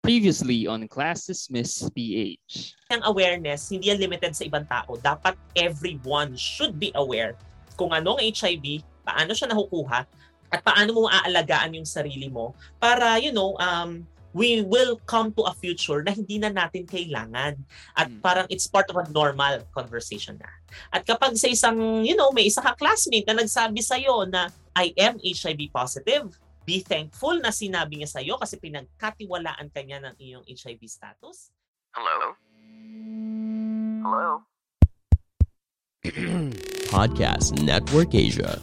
Previously on Class Dismiss PH. Ang awareness, hindi yan limited sa ibang tao. Dapat everyone should be aware kung anong HIV, paano siya nakukuha, at paano mo maaalagaan yung sarili mo para, you know, um, we will come to a future na hindi na natin kailangan. At Mm. parang it's part of a normal conversation na. At kapag sa isang, you know, may isa ka classmate na nagsabi sa'yo na I am HIV positive, be thankful na sinabi niya sa'yo kasi pinagkatiwalaan ka niya ng iyong HIV status. Hello? Hello? Podcast Network Asia.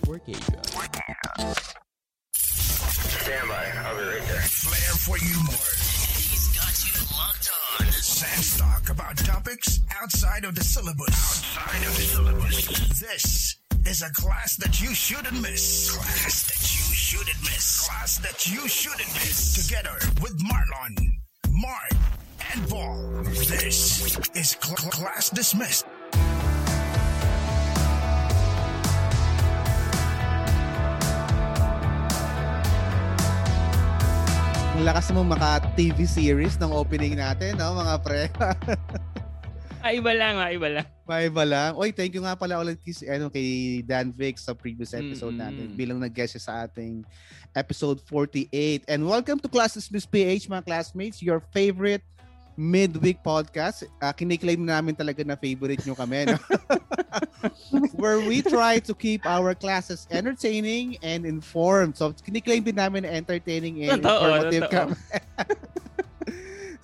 Stand by. I'll be right there. Flair for you more. He's got you locked on. Sans talk about topics outside of the syllabus. Outside of the syllabus. This is a class that you shouldn't miss. Class that you shouldn't miss. Class that you shouldn't miss. Together with Marlon, Mark, and Paul. This is cl- cl- Class Dismissed. Lakas mo maka TV series ng opening natin, no, mga pre. Ay, iba lang, ah, iba lang. May iba lang. Oy, thank you nga pala ulit kay, ano, kay Dan Vic sa previous episode Mm-mm. natin bilang nag-guest siya sa ating episode 48. And welcome to Classes Miss PH, mga classmates, your favorite midweek podcast. Uh, kiniklaim namin talaga na favorite nyo kami. No? Where we try to keep our classes entertaining and informed. So, kiniklaim din namin na entertaining and Totoo, informative totoo. kami.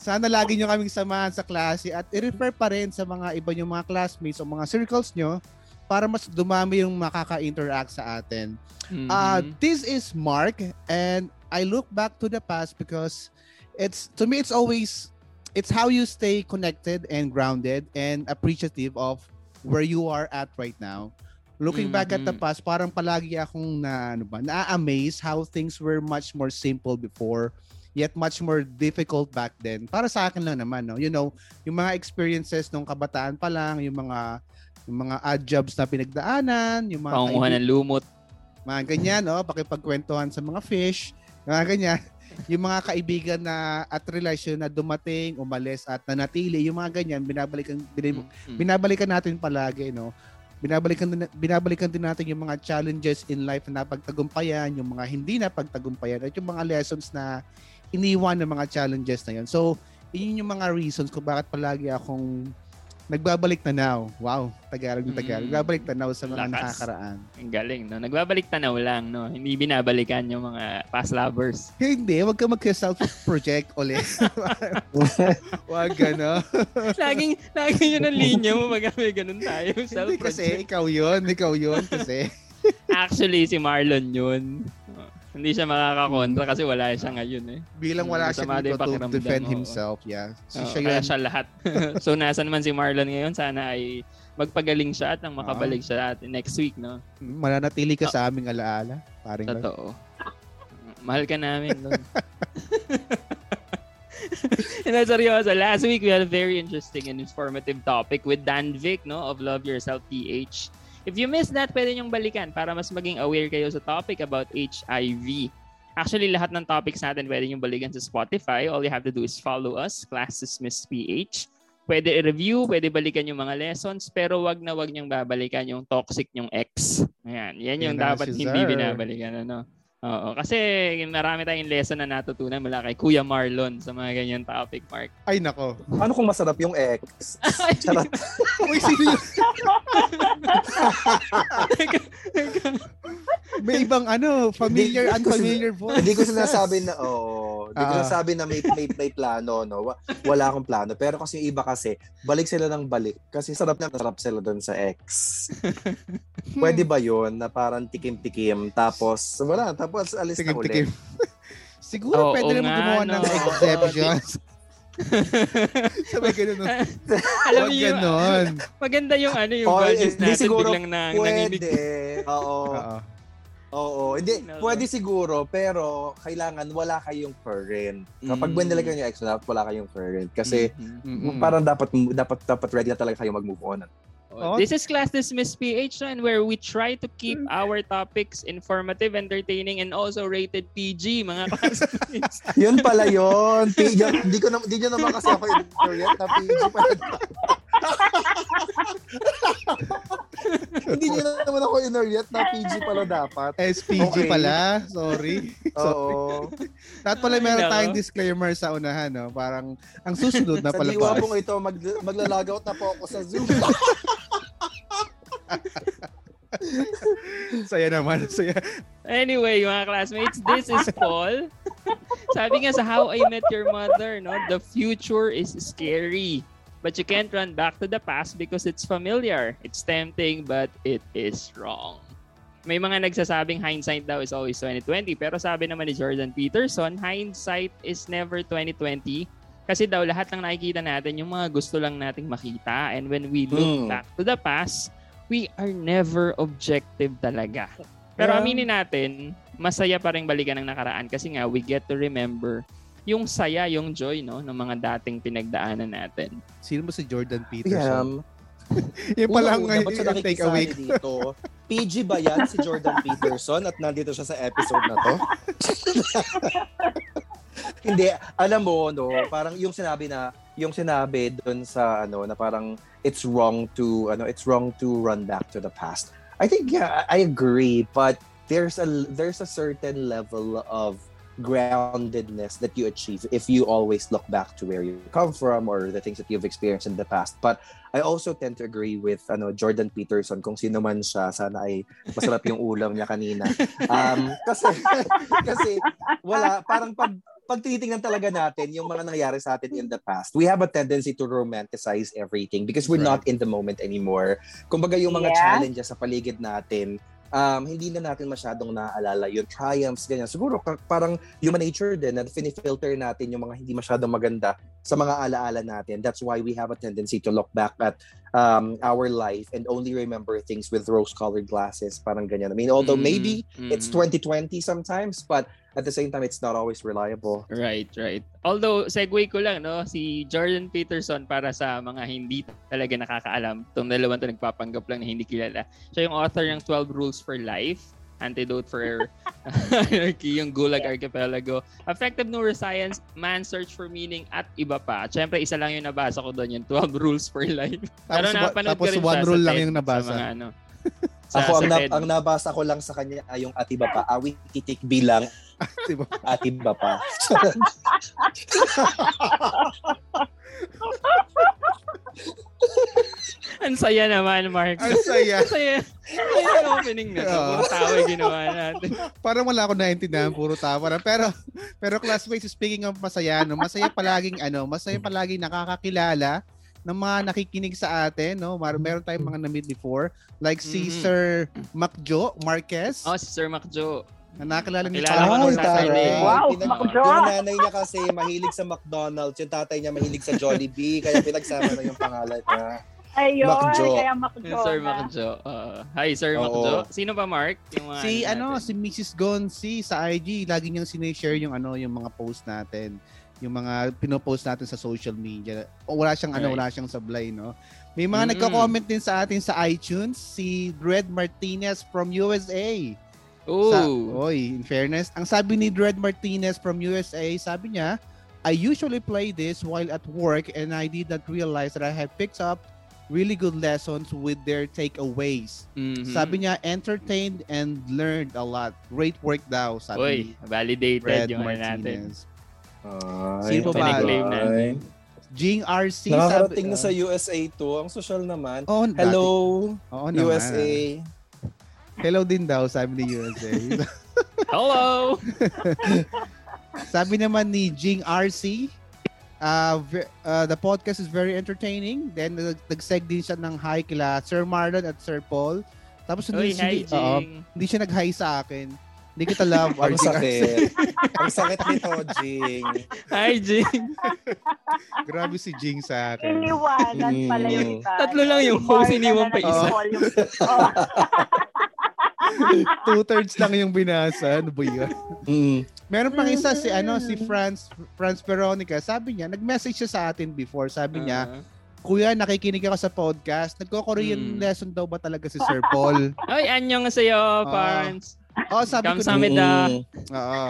Sana lagi nyo kaming samahan sa klase at i-refer pa rin sa mga iba yung mga classmates o mga circles nyo para mas dumami yung makaka-interact sa atin. Uh, Mhm. this is Mark and I look back to the past because it's to me it's always it's how you stay connected and grounded and appreciative of where you are at right now. Looking back at the Mhm. past, parang palagi akong na ano ba, na-amaze how things were much more simple before yet much more difficult back then. Para sa akin lang naman, no. You know, yung mga experiences nung kabataan pa lang, yung mga yung mga odd jobs na pinagdaanan, yung mga Pangunguha kaibi- ng lumot. mga ganyan, no? Pakipagkwentuhan sa mga fish, mga ganyan. Yung mga kaibigan na at relasyon na dumating, umalis at nanatili, yung mga ganyan, binabalikan binib- Mm. binabalikan natin palagi, no? Binabalikan din, binabalikan din natin yung mga challenges in life na napagtagumpayan, yung mga hindi na pagtagumpayan, at yung mga lessons na iniwan ng mga challenges na yun. So, yun yung mga reasons kung bakit palagi akong nagbabalik na now. Wow, Tagalog na Tagalog. Mm. Nagbabalik na now sa mga Lakas. nakakaraan. Ang galing, no? Nagbabalik tanaw lang, no? Hindi binabalikan yung mga past lovers. Hindi, wag ka mag-self-project ulit. wag gano. laging, laging yun ang linya mo pag may ganun tayo. Hindi kasi Self-project. ikaw yun, ikaw yun kasi. Actually, si Marlon yun. Oh, Hindi siya makakakontra kasi wala siya ngayon eh. Bilang wala siya dito to defend himself, yeah. Si Oo, siya kaya yun. siya lahat. so, nasa naman si Marlon ngayon? Sana ay magpagaling siya at nang makabalik siya at next week, no? Mananatili ka sa aming alaala. Paring. Totoo. Mahal ka namin, Lord. and that's seryoso. Last week, we had a very interesting and informative topic with Dan Vic, no, of Love Yourself PH. If you missed that, pwede niyong balikan para mas maging aware kayo sa topic about HIV. Actually, lahat ng topics natin pwede niyong balikan sa Spotify. All you have to do is follow us, Classes Miss PH. Pwede i-review, pwede balikan yung mga lessons, pero wag na wag niyong babalikan yung toxic niyong ex. Ayan, yan yung Yan dapat hindi binabalikan. Ano? Oo, kasi marami tayong lesson na natutunan mula kay Kuya Marlon sa mga ganyan topic, Mark. Ay, nako. Ano kung masarap yung ex? Charot. Uy, sino yun? May ibang ano, familiar, unfamiliar voice. Hindi ko sinasabi na, oo. Hindi ko sinasabi na may, may, may plano, no? Wa- Wala akong plano. Pero kasi yung iba kasi, balik sila ng balik. Kasi sarap na sarap sila doon sa ex. Pwede ba yun na parang tikim-tikim tapos wala, tapos alis na ulit? Tikim-tikim. Siguro Oo pwede naman nga, gumawa ng no. exceptions. Sabay ganun. no? Alam niyo, ganon. maganda yung ano, yung Oh, budget hindi natin siguro biglang na, nanginig. Pwede. Oo. Oo. Oo. Hindi, No. pwede siguro, pero kailangan wala kayong current. Kapag Mm. mm. nilagay yung ex, dapat wala kayong current. Kasi Mhm. Mm-mm. parang dapat dapat dapat ready na talaga kayo mag-move on. Oh. This is Class Dismiss PH and where we try to keep our topics informative, entertaining, and also rated PG, mga classmates. Yun pala yun. P- yun- Hindi ko na, hindi nyo naman kasi ako in-react na PG pala. Hindi nyo naman ako in-react na PG pala dapat. SPG Okay. pala. Sorry. Oo. Dapat pala meron Ay, tayong disclaimer sa unahan. No? Parang ang susunod na Sa pala diwa pong ito, mag, maglalagaut na po ako sa Zoom. Saya naman. Saya. Anyway, mga classmates, this is Paul. Sabi nga sa How I Met Your Mother, no, the future is scary. But you can't run back to the past because it's familiar. It's tempting, but it is wrong. May mga nagsasabing hindsight daw is always 2020. Pero sabi naman ni Jordan Peterson, hindsight is never 2020. Kasi daw lahat ng nakikita natin, yung mga gusto lang nating makita. And when we look Hmm. back to the past, we are never objective talaga. Pero Yeah. aminin natin, masaya pa rin balikan ng nakaraan kasi nga we get to remember yung saya, yung joy no ng mga dating pinagdaanan natin. Sino mo si Jordan Yeah. Peterson? Yung pala ngayon dapat siya take away. dito. PG ba yan si Jordan Peterson at nandito siya sa episode na to? Hindi, alam mo, no, parang yung sinabi na, yung sinabi doon sa, ano, na parang it's wrong to, ano, it's wrong to run back to the past. I think, yeah, I agree, but there's a, there's a certain level of groundedness that you achieve if you always look back to where you come from or the things that you've experienced in the past. But I also tend to agree with ano Jordan Peterson kung sino man siya sana ay masarap yung ulam niya kanina. Um kasi kasi wala parang pag pag tinitingnan talaga natin yung mga nangyayari sa atin in the past, we have a tendency to romanticize everything because we're Right. not in the moment anymore. Kumbaga yung mga Yeah. challenges sa paligid natin, um, hindi na natin masyadong naaalala yung triumphs, ganyan. Siguro parang human nature din na finifilter natin yung mga hindi masyadong maganda sa mga alaala natin. That's why we have a tendency to look back at um, our life and only remember things with rose-colored glasses. Parang ganyan. I mean, although Mm, maybe it's mm. 2020 sometimes, but at the same time, it's not always reliable. Right, right. Although, segue ko lang, no, si Jordan Peterson para sa mga hindi talaga nakakaalam, itong dalawang to nagpapanggap lang na hindi kilala. Siya yung author ng 12 Rules for Life, Antidote for Anarchy, yung Gulag Archipelago, Effective Neuroscience, Man's Search for Meaning, at iba pa. At syempre, isa lang yung nabasa ko doon, yung 12 Rules for Life. Pero Tapos, napanood tapos ko rin one rule lang yung nabasa. Sa mga ano. Sa, Ako, ang, sa na- TED. ang nabasa ko lang sa kanya ay yung atiba pa. Awit titik bilang atiba pa. Ang saya naman, Mark. Ang saya. Ang saya. Ang opening na. Oo. Puro tawa yung ginawa natin. Parang wala akong naintindihan, puro tawa lang. Pero, pero classmates, speaking of masaya, no, masaya palaging, ano, masaya palaging nakakakilala ng mga nakikinig sa atin, no? Mar meron tayong mga na-meet before, like si Mhm. Sir Macjo Marquez, Oh, si Sir Macjo. Na nakilala ni Kilala ko nung tatay niya. Wow, Pinag- Macdo. Yung nanay niya kasi mahilig sa McDonald's, yung tatay niya mahilig sa Jollibee, kaya pinagsama na yung pangalan niya. Ayun, Macjo. kaya Macjo. Sir. Macjo. Uh, hi, Sir Oo. Macjo. Sino ba, Mark? Yung mga Si ano, natin? si Mrs. Gonzi sa IG, lagi niyang sinishare yung ano, yung mga post natin, yung mga pinopost natin sa social media. O wala siyang ano, Right. wala siyang sablay, no. May mga Mm-mm. nagko-comment din sa atin sa iTunes, si Dred Martinez from USA. Sa, oy, in fairness, ang sabi ni Dred Martinez from USA, sabi niya, I usually play this while at work and I did not realize that I had picked up really good lessons with their takeaways. Mhm. Sabi niya, entertained and learned a lot. Great work daw, sabi ni validated Fred yung ano natin. Martinez. Ay, Sino pa ba? Jing RC, Nakakarating na sabi, sa USA to. Ang social naman. Oh, Hello, Oo naman. USA. Hello din daw, sabi ni USA. Hello! sabi naman ni Jing RC, uh, uh, the podcast is very entertaining. Then, nag- nag-seg din siya ng hi kila Sir Marlon at Sir Paul. Tapos, Uy, hindi, hi, hindi, oo, Jing. hindi siya nag-hi sa akin. Hindi kita love, Ang sakit. Ang sakit nito, Jing. Hi, Jing. Grabe si Jing sa akin. Iniwanan pala yung tayo. Tatlo lang yung Si host, iniwan pa isa. Oh. Two-thirds lang yung binasa. Ano ba yun? Mm. Meron pang isa si ano si Franz Franz Veronica. Sabi niya, nag-message siya sa atin before. Sabi niya, Ah. Kuya, nakikinig ako sa podcast. Nagko-Korean Hmm. lesson daw ba talaga si Sir Paul? Ay, anyong sa'yo, parents. Oh, sabi ko Kamsahamnida. Mm. Oo.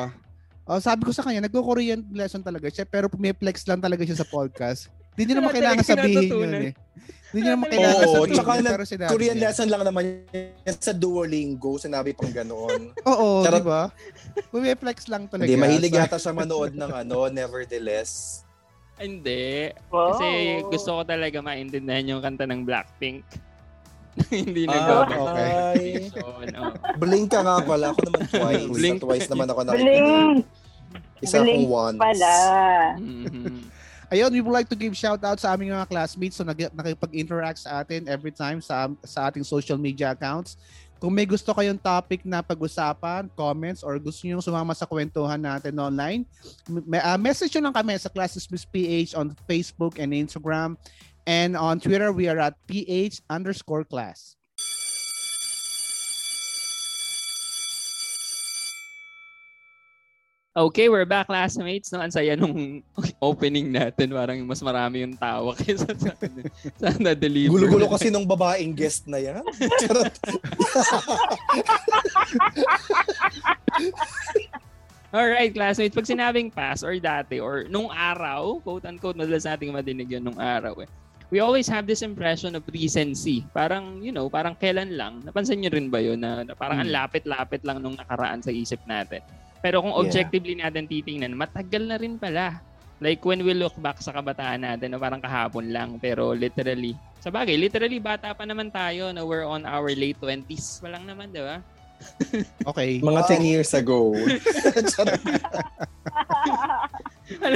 Oh, sabi ko sa kanya, nagko-Korean lesson talaga siya, pero pumiplex lang talaga siya sa podcast. Hindi niyo naman kailangan sabihin yun eh. Hindi Wala kailangan Oo, sabihin. tsaka nag- pero sinabi Korean niya. lesson lang naman yan sa Duolingo. Sinabi pang ganoon. Oo, Charot. di ba? Pumiplex lang talaga. Hindi, mahilig yata siya manood ng ano, Nevertheless. Hindi. Wow. Kasi gusto ko talaga maintindihan yung kanta ng Blackpink. Hindi Ah, nag-over. okay. oh. Blink ka nga pala. Ako naman twice. Blink. Sa twice naman ako nakikinig. Bling! Isa Bling akong once. pala. Mhm. Ayun, we would like to give shout out sa aming mga classmates so nag- nakipag-interact sa atin every time sa sa ating social media accounts. Kung may gusto kayong topic na pag-usapan, comments, or gusto nyo sumama sa kwentuhan natin online, uh, message nyo lang kami sa Classes Miss PH on Facebook and Instagram. And on Twitter, we are at PH underscore class. Okay, we're back classmates. No, ang saya nung opening natin. Parang mas marami yung tawa kaysa sa, sa na-deliver. Gulo-gulo kasi nung babaeng guest na yan. Charot. Alright, classmates. Pag sinabing past or dati or nung araw, quote-unquote, madalas nating madinig yun nung araw eh. We always have this impression of recency. Parang, you know, parang kailan lang. Napansin nyo rin ba yun na, na parang ang Hmm. lapit-lapit lang nung nakaraan sa isip natin. Pero kung Yeah. objectively natin titingnan, matagal na rin pala. Like when we look back sa kabataan natin na parang kahapon lang. Pero literally, sa bagay, literally bata pa naman tayo na we're on our late 20s. Walang naman, di ba? Okay. Mga 10 years ago. Ano,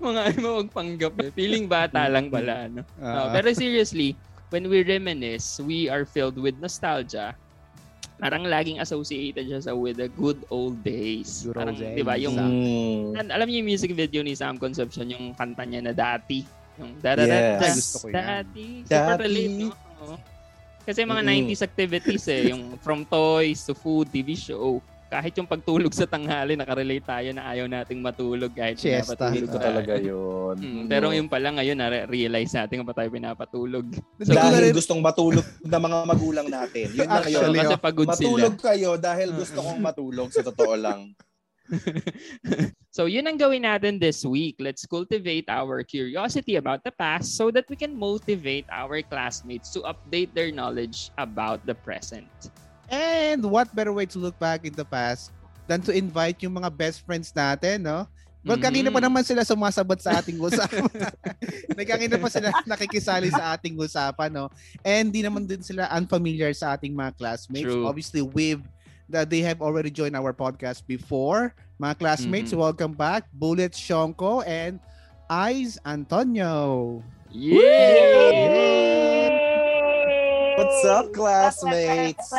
mga ano mo magpanggap eh. Feeling bata lang pala. No? Ah. No, pero seriously, when we reminisce, we are filled with nostalgia. Parang laging associated siya sa with the good old days. Good parang, days. di ba, yung, Mm. alam niyo yung music video ni Sam Concepcion, yung kanta niya na dati. Yung Yes. dararata, Ay, gusto ko yan. dati. Super Dati. relate, no? Oo. Kasi mga Mm-mm. 90s activities eh, yung from toys to food, TV show. Kahit yung pagtulog sa tanghali, nakarelate tayo na ayaw nating matulog kahit Siesta. ko tayo. talaga yun. Mm, pero yung pala ngayon, na-realize natin kung pa tayo pinapatulog. Na dahil rin- gustong matulog ng mga magulang natin. Yun na Actually, yun. kasi oh. pagod Matulog sila. kayo dahil gusto kong matulog sa totoo lang. So yun ang gawin natin this week. Let's cultivate our curiosity about the past so that we can motivate our classmates to update their knowledge about the present. And what better way to look back in the past than to invite yung mga best friends natin, no? Well, kanina pa naman sila sumasabat sa ating usapan. Nagkakina pa sila nakikisali sa ating usapan, no? And di naman din sila unfamiliar sa ating mga classmates. True. Obviously, with that they have already joined our podcast before. Mga classmates, Mhm. welcome back. Bullet Shonko and Eyes Antonio. Yay! What's up, classmates?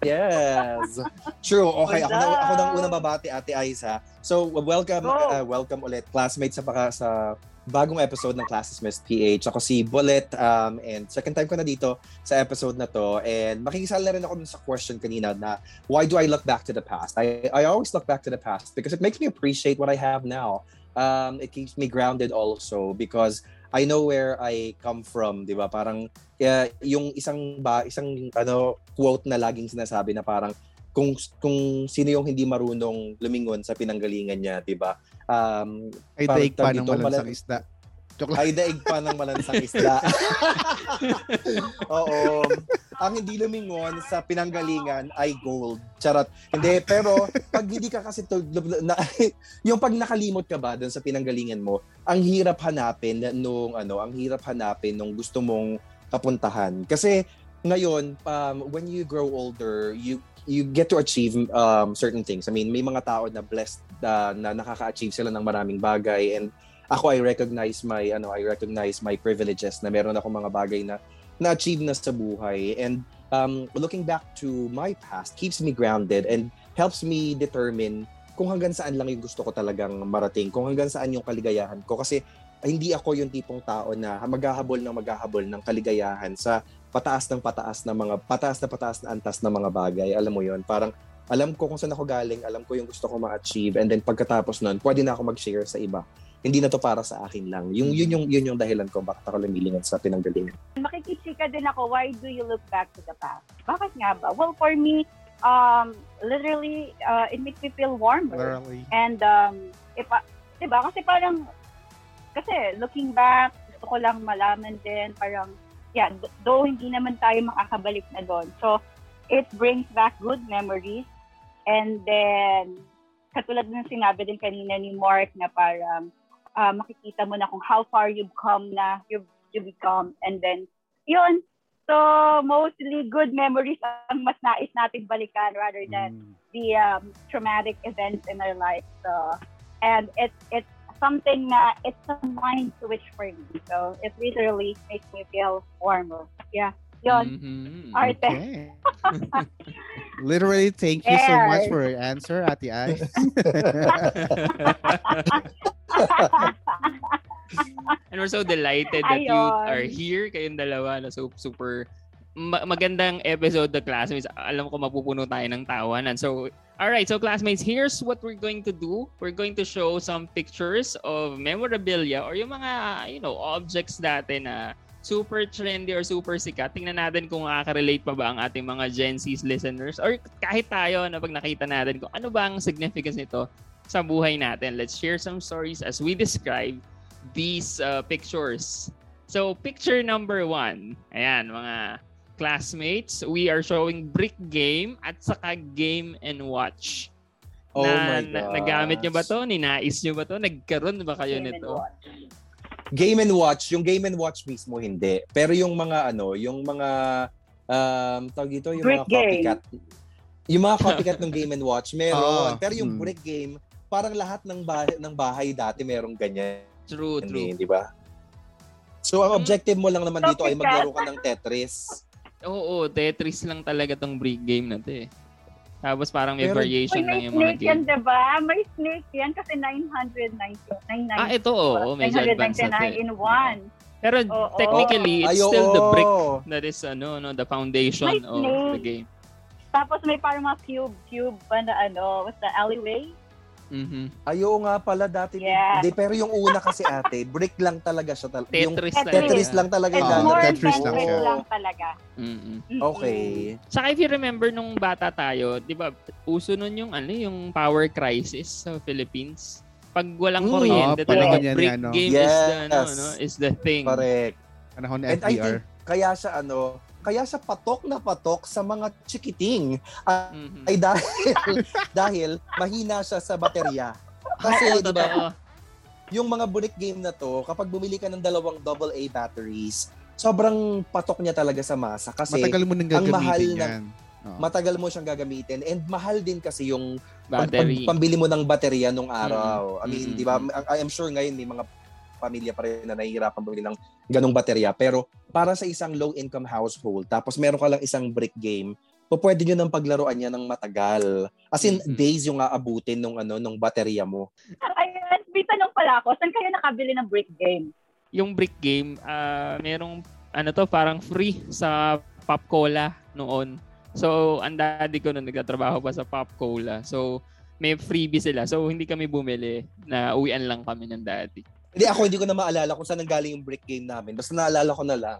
Yes. True. Okay, ako na ako nang unang babati Ate Aiza. So, welcome Go. uh, welcome ulit classmates sa paka sa bagong episode ng Classes Miss PH. Ako si Bullet um, and second time ko na dito sa episode na to and makikisal na rin ako sa question kanina na why do I look back to the past? I I always look back to the past because it makes me appreciate what I have now. Um, it keeps me grounded also because I know where I come from, 'di ba? Parang kaya yung isang ba isang ano quote na laging sinasabi na parang kung kung sino yung hindi marunong lumingon sa pinanggalingan niya, 'di ba? Um, Ay, daig pa ng malansang malan- isda. Joke lang. ay daig pa ng malansang isda. Oo. Ang hindi lumingon sa pinanggalingan ay gold. Charot. Hindi, pero pag hindi ka kasi to, na, yung pag nakalimot ka ba doon sa pinanggalingan mo, ang hirap hanapin nung ano, ang hirap hanapin nung gusto mong kapuntahan. Kasi ngayon, um, when you grow older, you you get to achieve um, certain things. I mean, may mga tao na blessed uh, na nakaka-achieve sila ng maraming bagay and ako I recognize my ano I recognize my privileges na meron ako mga bagay na na-achieve na sa buhay and um, looking back to my past keeps me grounded and helps me determine kung hanggang saan lang yung gusto ko talagang marating, kung hanggang saan yung kaligayahan ko. Kasi hindi ako yung tipong tao na maghahabol ng maghahabol ng kaligayahan sa pataas ng pataas na mga pataas na pataas na antas na mga bagay. Alam mo yon Parang alam ko kung saan ako galing, alam ko yung gusto ko ma-achieve and then pagkatapos nun, pwede na ako mag-share sa iba. Hindi na to para sa akin lang. Yung yun yung yun yung dahilan ko bakit ako lumilingon sa pinanggalingan. Makikitsika din ako, why do you look back to the past? Bakit nga ba? Well, for me, um, literally, uh, it makes me feel warmer. Literally. And, um, if, uh, diba? Kasi parang, kasi looking back, gusto ko lang malaman din, parang, yeah, th- though hindi naman tayo makakabalik na doon. So, it brings back good memories. And then, katulad ng sinabi din kanina ni Mark na parang, uh, makikita mo na kung how far you've come na, you've, you become. And then, yun. So, mostly good memories ang mas nais natin balikan rather than Mm. the um, traumatic events in our life. So, and it's it's something na it's a mind switch for me. So, it literally makes me feel warmer. Yeah. Yun. Mhm. Arte. Okay. Literally, thank you so much for your answer, Ate Ice. And we're so delighted that you Ayun. are here, kayong dalawa na so super ma- magandang episode the classmates. Alam ko mapupuno tayo ng tawanan. So, all right, so classmates, here's what we're going to do. We're going to show some pictures of memorabilia or yung mga, you know, objects dati na super trendy or super sikat. Tingnan natin kung makaka-relate pa ba ang ating mga Gen Z's listeners or kahit tayo na pag nakita natin kung ano ba ang significance nito sa buhay natin. Let's share some stories as we describe these uh, pictures. So, picture number one. Ayan, mga classmates. We are showing brick game at saka game and watch. Oh na, my na- gosh. nagamit nyo ba to? Ninais nyo ba to? Nagkaroon ba kayo Game and nito? Game and watch, yung game and watch mismo hindi. Pero yung mga ano, yung mga um tawag dito, yung Brick mga copycat. Yung mga copycat ng game and watch meron. Pero yung hmm. brick game, parang lahat ng bahay ng bahay dati merong ganyan, True, true. eh, di ba? So ang objective mo lang naman dito ay maglaro ka ng Tetris. Oo, Tetris lang talaga tong brick game na to eh. Tapos parang may Pero- variation lang may yung mga snake yan, game. diba? May snake yan kasi 990. Ah, ito oo. medyo advanced na to 999 eh. in one. Pero Oo. technically, it's Ay, still the oo. brick that is ano, no, the foundation May of the game. Tapos may parang mga cube, cube pa na ano, what's the alleyway? Mhm. Ayo nga pala dati. Yeah. Hindi, pero yung una kasi ate, brick lang talaga siya. Tal- yung Tetris Tetris. talaga. Tetris lang talaga It's yung Ah, more. Tetris lang siya. lang talaga. Mhm. Mm-mm. Okay. Saka if you remember nung bata tayo, 'di ba, uso nun yung ano, yung power crisis sa Philippines. Pag walang Mm. kuryente, Oo, talaga yan, brick yan, no? game is the ano, Yes. no, is the thing. Correct. Panahon na And I FDR. think kaya siya ano, kaya siya patok na patok sa mga chikiting Ah, Mhm. ay dahil dahil mahina siya sa baterya. Kasi Oo, di ba, yung mga brick game na to, kapag bumili ka ng dalawang AA batteries, sobrang patok niya talaga sa masa kasi Matagal mo nang ang mahal gagamitin na- yan. Oo. matagal mo siyang gagamitin and mahal din kasi yung pag, Battery. pag- pambili mo ng baterya nung araw. I mean, Mm-mm. di ba, I am sure ngayon may mga pamilya pa rin na nahihirapan bumili ng ganong baterya. Pero para sa isang low-income household, tapos meron ka lang isang brick game, po pwede nyo nang paglaruan niya ng matagal. As in, days yung aabutin nung, ano, nung baterya mo. Ayun, may tanong pala ako, saan kayo nakabili ng brick game? Yung brick game, ah merong ano to, parang free sa Pop Cola noon. So, ang daddy ko nung nagtatrabaho pa sa Pop Cola. So, may freebie sila. So, hindi kami bumili na uwian lang kami ng daddy. Hindi, ako hindi ko na maalala kung saan nanggaling yung brick game namin. Basta naalala ko na lang,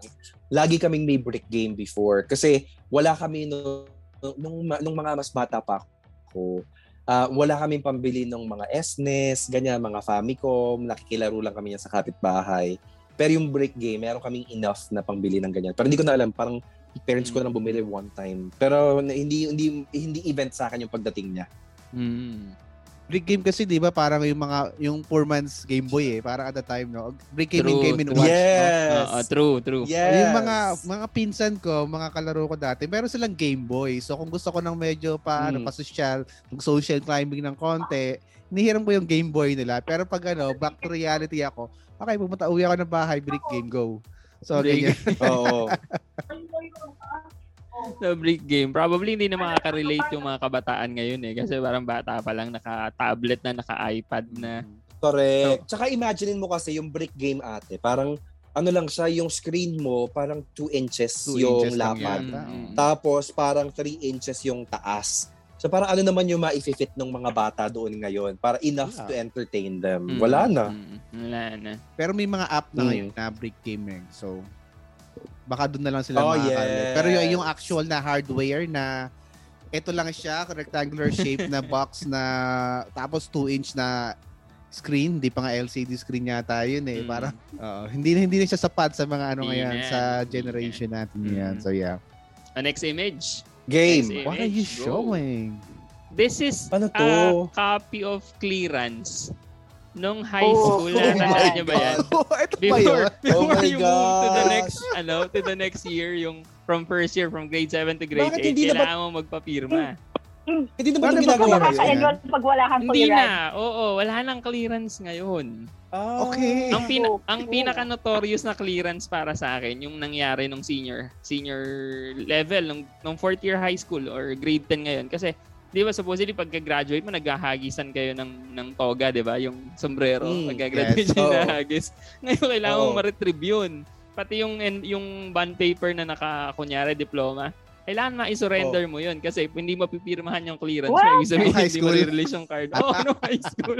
lagi kaming may brick game before. Kasi wala kami nung, nung, nung mga mas bata pa ako. ah, wala kaming pambili ng mga SNES, ganyan, mga Famicom, nakikilaro lang kami yan sa kapitbahay. Pero yung brick game, meron kaming enough na pangbili ng ganyan. Pero hindi ko na alam, parang parents ko na lang bumili one time. Pero hindi hindi hindi event sa akin yung pagdating niya. Mm. Brick game kasi 'di ba parang yung mga yung poor man's Game Boy eh, parang at the time no. Brick game True, and game and true. watch. no? Yes. Oo, true, true. Yes. Yung mga mga pinsan ko, mga kalaro ko dati, meron silang Game Boy. So kung gusto ko ng medyo pa ano Mm. pa social, social climbing ng konti, hinihiram ko yung Game Boy nila. Pero pag ano, back to reality ako, okay, pumunta uwi ako ng bahay, brick game, go. So, ganyan. Oo. sa brick game. Probably hindi na makaka-relate yung mga kabataan ngayon eh. Kasi parang bata pa lang naka-tablet na, naka-iPad na. Correct. Tsaka imaginein mo kasi yung brick game ate, parang ano lang siya, yung screen mo, parang 2 inches Two yung inches lapad. yata. Mm. Tapos parang 3 inches yung taas. So parang ano naman yung ma-fit ng mga bata doon ngayon para enough Wala. to entertain them. Mm. Wala na. Mm. Wala na. Pero may mga app na Mm. ngayon na brick gaming. So, baka doon na lang sila Oh, makakarinig. yes. Pero yung, yung actual na hardware na ito lang siya, rectangular shape na box na tapos 2 inch na screen, hindi pa nga LCD screen yata yun eh. Mm. Parang oo, hindi na hindi na siya sapat sa mga ano ngayon sa generation natin Mm. yan. So yeah. Ah, next image. Game. Next What are you image, go. showing? This is Ano to? a copy of clearance nung high Oh, school. oh my niyo ba yan? ito ba Before, yun? Oh before my you move to the gosh. next, ano, to the next year, yung from first year, from grade 7 to grade Bakit 8, hindi na ba- kailangan mo magpapirma. Hindi naman Paano yung ba ginagawa kung ngayon. Pag wala kang Hindi clearance. na. Oo, wala nang clearance ngayon. Ah, Okay. Ang pina- Oh, ang oh. pinaka notorious na clearance para sa akin yung nangyari nung senior senior level nung nung fourth year high school or grade 10 ngayon kasi 'di ba supposedly pagka-graduate mo naghahagisan kayo ng ng toga, 'di ba? Yung sombrero Mm, pagka-graduate yes. nahagis. Ngayon kailangan mo Oo. ma-retrieve yun. Pati yung yung bond paper na naka kunyari diploma, kailangan ma-surrender mo yun kasi hindi mo pipirmahan yung clearance What? mo. Ibig sabihin, High hindi mo school? release yung card. Oo, no high school.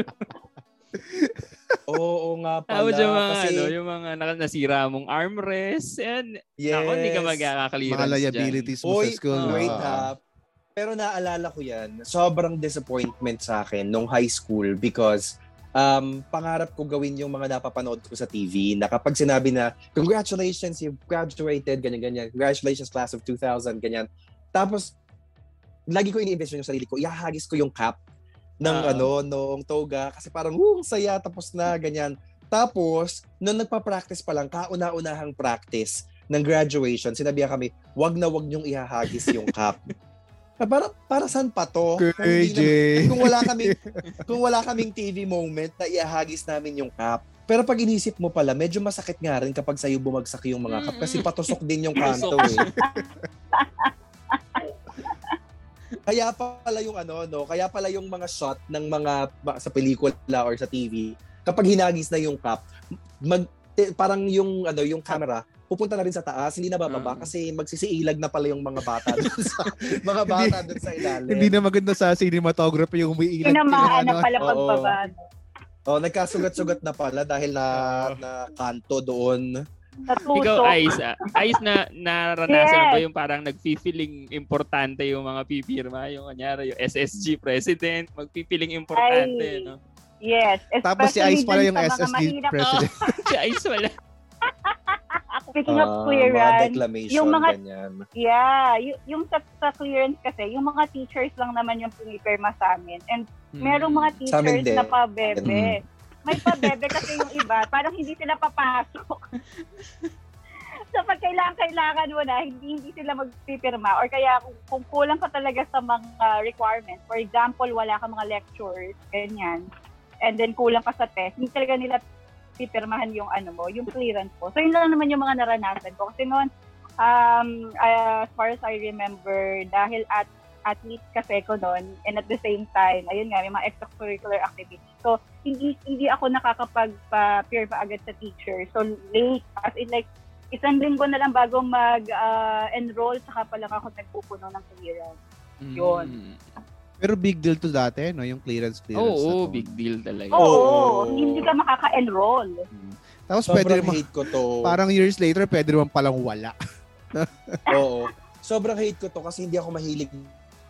Oo nga pala. Tapos yung mga, kasi, ano, yung mga nasira mong armrest. And, yes. ako, hindi ka magkaka-clearance Mga dyan. liabilities mo Oy, sa school. oh, wait Oo. Pero naalala ko yan, sobrang disappointment sa akin nung high school because um, pangarap ko gawin yung mga napapanood ko sa TV na kapag sinabi na, congratulations, you've graduated, ganyan-ganyan, congratulations class of 2000, ganyan. Tapos, lagi ko ini-invest yung sarili ko, ihahagis ko yung cap ng Ah. ano, nung toga kasi parang, uh, saya, tapos na, ganyan. Tapos, nung nagpa-practice pa lang, kauna-unahang practice ng graduation, sinabihan kami, wag na wag niyong ihahagis yung cap. Na para para saan pa to? KJ. naman- kung wala kaming kung wala kaming TV moment na ihahagis namin yung cap. Pero pag inisip mo pala, medyo masakit nga rin kapag sa'yo bumagsak yung mga cap kasi patusok din yung kanto eh. Kaya pala yung ano, no? Kaya pala yung mga shot ng mga ba- sa pelikula or sa TV, kapag hinagis na yung cap, mag eh, parang yung ano, yung camera pupunta na rin sa taas, hindi na bababa Mm. kasi magsisiilag na pala yung mga bata dun sa mga bata dun sa ilalim. Hindi na maganda sa cinematography yung umiilag. Tinamaan na ano. pala Oo. pagbaba. Oh, nagkasugat-sugat na pala dahil na na kanto doon. Natusok. Ikaw, Ice, ah, Ice na naranasan Yes. ba yung parang nagfi-feeling importante yung mga pipirma? Yung kanyari, yung SSG president, magpipiling importante, Ay. no? Yes. Tapos si especially Ice pala yung sa mga SSD mahirap- president. Si Ice wala. Speaking of Ah, mga clearance, yung mga- ganyan. yeah, y- yung sa, sa clearance kasi, yung mga teachers lang naman yung pumipirma sa amin. And merong mga teachers na pabebe. May pabebe kasi yung iba, parang hindi sila papasok. so pag kailangan, kailangan mo na, hindi, hindi sila magpipirma. Or kaya kung, kung kulang ka talaga sa mga requirements, for example, wala ka mga lectures, ganyan, and then kulang ka sa test, hindi talaga nila pipirmahan yung ano mo, yung clearance mo. So yun lang naman yung mga naranasan ko. Kasi noon, um, uh, as far as I remember, dahil at athlete kasi ko noon, and at the same time, ayun nga, may mga extracurricular activities. So, hindi hindi ako nakakapag-peer pa agad sa teacher. So, late, as in like, isang linggo na lang bago mag-enroll, saka pala ako nagpupuno ng clearance. Yun. Mm. Pero big deal to dati, no? Yung clearance clearance Oo, oh, big deal talaga. Oo, Oo. hindi ka makaka-enroll. Tapos pwede Sobrang naman, hate ko to. parang years later, pwede naman palang wala. Oo. Sobrang hate ko to kasi hindi ako mahilig